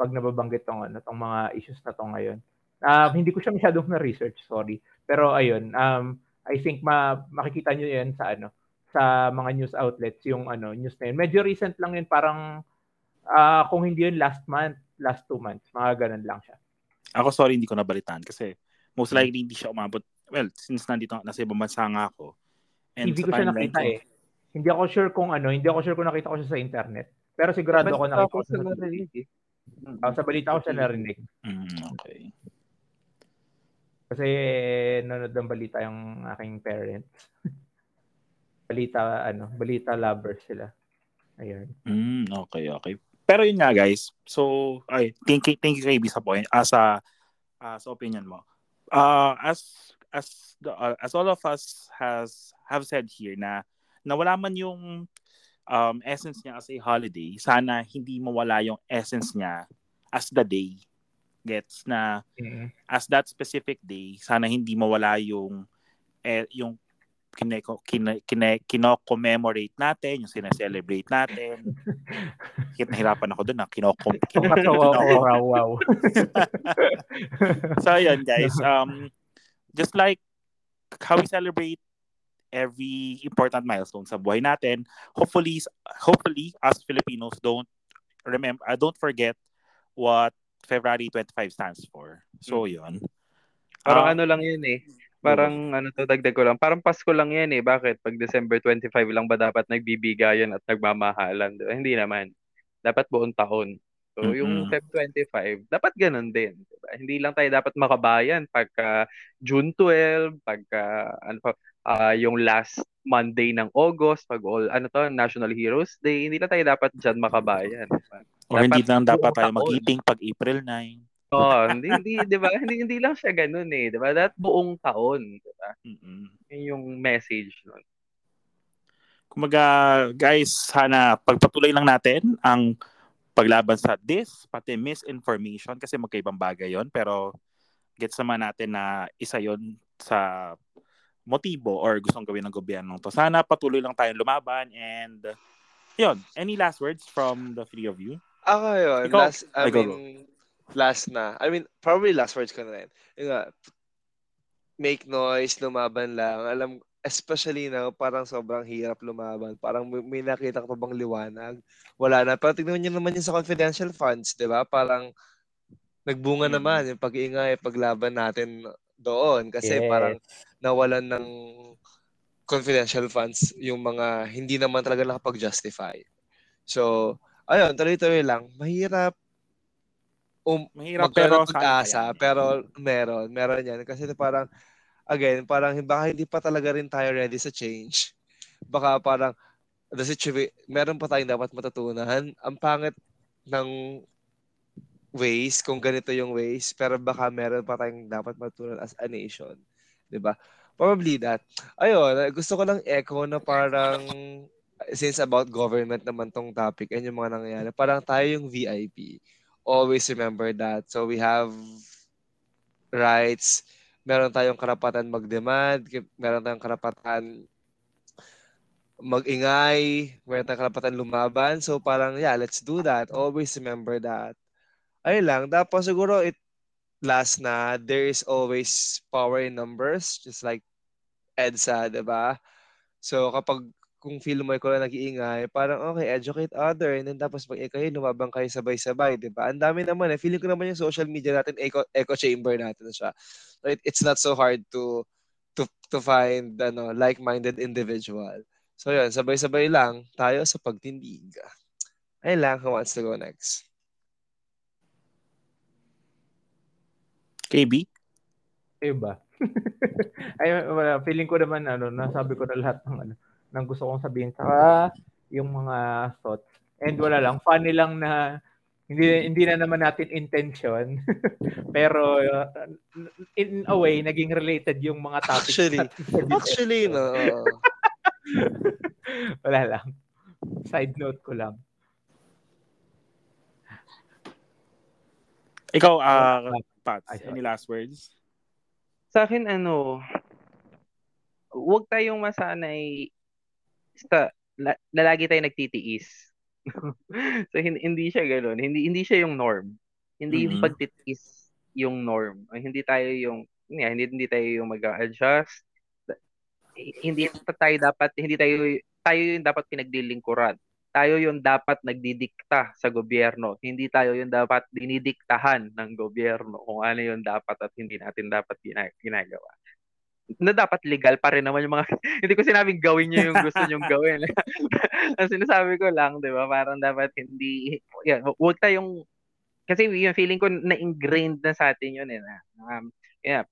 pag nababanggit tong ano, tong mga issues na to ngayon. Um, hindi ko siya masyadong na-research, sorry. Pero ayun, um, I think ma makikita nyo yan sa ano, sa mga news outlets, yung ano, news na yun. Medyo recent lang yun, parang ah, kung hindi yun last month, last two months, mga ganun lang siya. Ako sorry hindi ko nabalitaan kasi most likely hindi siya umabot. Well, since nandito nasa ibang bansa nga ako. TV sa ko siya nakita ko- eh. Hindi ako sure kung ano, hindi ako sure kung nakita ko siya sa internet. Pero sigurado ako nakita ko siya sa, eh. Ah, sa balita ko siya narinig. Mm, okay. Kasi nanonood ng balita yung aking parents. balita, ano, balita lovers sila. Ayun. Mm, okay, okay. Pero yun nga guys. So, ay, thank you, thank you KB sa point. As a, ah, sa opinion mo. Uh, as as the, uh, as all of us has have said here na nawala man yung um, essence niya as a holiday, sana hindi mawala yung essence niya as the day. Gets na as that specific day, sana hindi mawala yung eh, yung kine, kine, kine, kino-commemorate natin, yung sineselebrate natin. Hit nahirapan ako doon, ah. Kino-com, kino, Wow, wow, wow. so ayun guys, um, just like how we celebrate every important milestone sa buhay natin, hopefully, hopefully as Filipinos don't remember, uh, don't forget what February 25 stands for. So yun. Parang Ah, ano lang yun eh. Parang ano to, dagdag ko lang. Parang Pasko lang yan eh. Bakit? Pag December 25 lang ba dapat nagbibigayan at nagmamahalan? Diba? Hindi naman. Dapat buong taon. So, yung Mm-mm. Feb 25, dapat ganun din. Diba? Hindi lang tayo dapat makabayan pagka June 12, pagka ano pa, ah, yung last Monday ng August, pag all, ano to, National Heroes Day, hindi lang tayo dapat dyan makabayan. Diba? or hindi lang dapat tayo mag-eating pag April 9. Oo, hindi, hindi, di ba? Hindi, hindi lang siya ganun eh. Di ba? Dapat buong taon. Di ba? Yun yung message nun. Kumaga, guys, sana pagpatuloy lang natin ang paglaban sa dis, pati misinformation kasi magkaibang bagay yon pero gets naman natin na isa yon sa motibo or gustong gawin ng gobyerno to. Sana patuloy lang tayong lumaban and yun, any last words from the three of you? Ako yun, Ikaw- last, I Ay, go, mean, last na. I mean, probably last words ko na rin. Yung make noise, lumaban lang. Alam, especially na parang sobrang hirap lumaban. Parang may, nakita ka pa bang liwanag? Wala na. Pero tignan nyo naman yun sa confidential funds, di ba? Parang nagbunga Mm. naman yung pag-ingay, paglaban natin doon. Kasi Yes. parang nawalan ng confidential funds yung mga hindi naman talaga nakapag-justify. So, ayun, tuloy-tuloy lang. Mahirap um, Mahirap pero pag-asa, pero meron, meron yan. Kasi parang, again, parang baka hindi pa talaga rin tayo ready sa change. Baka parang, the situation, meron pa tayong dapat matutunan. Ang pangit ng ways, kung ganito yung ways, pero baka meron pa tayong dapat matutunan as a nation. ba? Probably that. Ayun, gusto ko lang echo na parang, since about government naman tong topic and yung mga nangyayari, parang tayo yung VIP always remember that. So we have rights, meron tayong karapatan mag-demand, meron tayong karapatan mag-ingay, meron tayong karapatan lumaban. So parang, yeah, let's do that. Always remember that. Ayun lang. Tapos siguro it last na, there is always power in numbers, just like EDSA, di ba? So kapag kung feel mo ikaw nag-iingay, parang okay, educate other, and then tapos pag kayo, lumabang kayo sabay-sabay, di ba? Ang dami naman eh. Feeling ko naman yung social media natin, echo, echo chamber natin siya. So it, it's not so hard to to to find ano like-minded individual. So yun, sabay-sabay lang tayo sa pagtindig. Ayun lang, who wants to go next? KB? Iba. Ay, wala. Feeling ko naman, ano, nasabi ko na lahat ng, ano, ng gusto kong sabihin. Saka, yung mga thoughts. And wala lang, funny lang na hindi hindi na naman natin intention pero uh, in a way naging related yung mga topics actually actually no Wala lang. Side note ko lang. Ikaw, uh, Pat, any last words? Sa akin, ano, huwag tayong masanay sa, na, na lagi tayo nagtitiis. so, hindi, hindi siya ganoon. Hindi, hindi siya yung norm. Hindi mm-hmm. yung pagtitiis yung norm. Hindi tayo yung, yeah, hindi, hindi tayo yung mag-adjust hindi tayo dapat hindi tayo tayo yung dapat pinaglilingkuran. Tayo yung dapat nagdidikta sa gobyerno. Hindi tayo yung dapat dinidiktahan ng gobyerno kung ano yung dapat at hindi natin dapat ginagawa. Na dapat legal pa rin naman yung mga hindi ko sinabing gawin niyo yung gusto niyo gawin. Ang sinasabi ko lang, 'di ba? Parang dapat hindi yeah, wag tayong kasi yung feeling ko na ingrained na sa atin yun eh na um, yeah,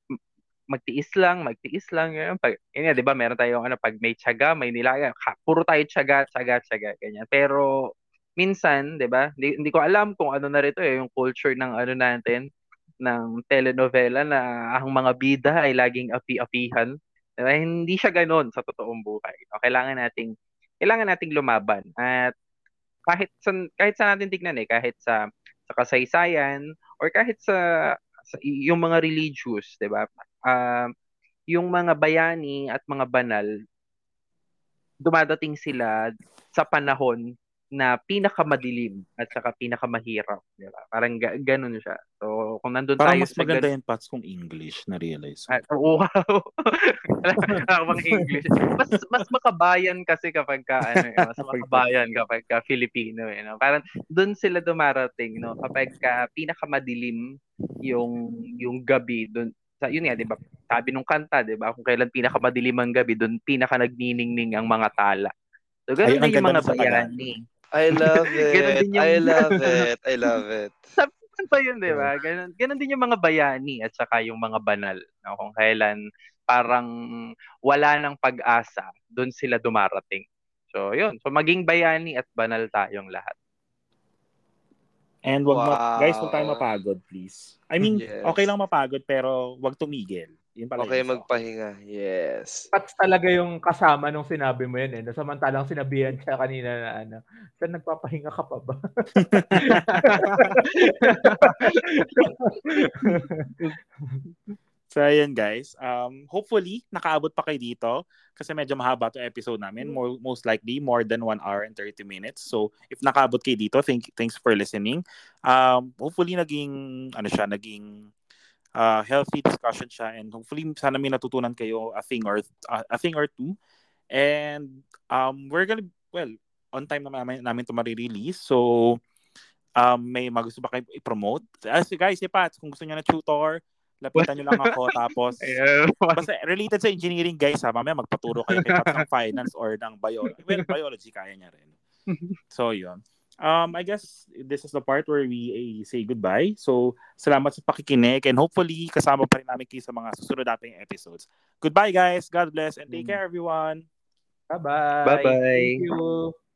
magtiis lang, magtiis lang. Yun, pag, yun di ba, meron tayong ano, pag may tiyaga, may nilaya, ha, puro tayo tiyaga, tiyaga, tiyaga, ganyan. Pero, minsan, di ba, hindi, hindi ko alam kung ano na rito eh, yung culture ng ano natin, ng telenovela na ang mga bida ay laging api-apihan. Diba? Hindi siya ganoon sa totoong buhay. No? Kailangan nating kailangan nating lumaban at kahit sa kahit sa natin tignan eh, kahit sa sa kasaysayan or kahit sa, sa yung mga religious, 'di ba? uh, yung mga bayani at mga banal, dumadating sila sa panahon na pinakamadilim at saka pinakamahirap. Di ba? Parang ga- ganun siya. So, kung nandun Parang tayo mas maganda yan, Pats, kung English, na-realize. Ah, wow! Parang English. Mas, mas makabayan kasi kapag ka, ano, eh, mas makabayan kapag ka Filipino. Eh, no? Parang doon sila dumarating, no? Kapag ka pinakamadilim yung, yung gabi, doon, sa yun nga, 'di ba? Sabi nung kanta, 'di ba? Kung kailan pinakamadilim ang gabi, doon pinaka nagniningning ang mga tala. So ganun din yung mga bayani. I love it. yung... I love it. I love it. Sabi pa yun, di ba? Ganun, ganun din yung mga bayani at saka yung mga banal. No? Kung kailan parang wala ng pag-asa, doon sila dumarating. So, yun. So, maging bayani at banal tayong lahat. And wag wow. ma- guys, huwag tayong mapagod, please. I mean, yes. okay lang mapagod pero wag tumigil. Yun pala okay yun. magpahinga. Yes. Pat talaga yung kasama nung sinabi mo yun eh. Samantalang sinabihan siya kanina na ano, saan nagpapahinga ka pa ba? So, ayan guys. Um, hopefully, nakaabot pa kayo dito kasi medyo mahaba to episode namin. Mm. More, most likely, more than 1 hour and 30 minutes. So, if nakaabot kayo dito, thank, thanks for listening. Um, hopefully, naging, ano siya, naging uh, healthy discussion siya and hopefully, sana may natutunan kayo a thing or, uh, a thing or two. And um, we're gonna, well, on time naman namin, namin ito marirelease. So, um, may magusto ba kayo i-promote? As guys, si Pat, kung gusto niyo na tutor, lapitan nyo lang ako tapos basta related sa engineering guys ha mamaya magpaturo kayo kay Pat ng finance or ng biology well biology kaya niya rin so yun um I guess this is the part where we uh, say goodbye. So salamat sa pakikinig and hopefully kasama pa rin namin kayo sa mga susunod nating episodes. Goodbye guys. God bless and take care everyone. Bye bye bye bye thank you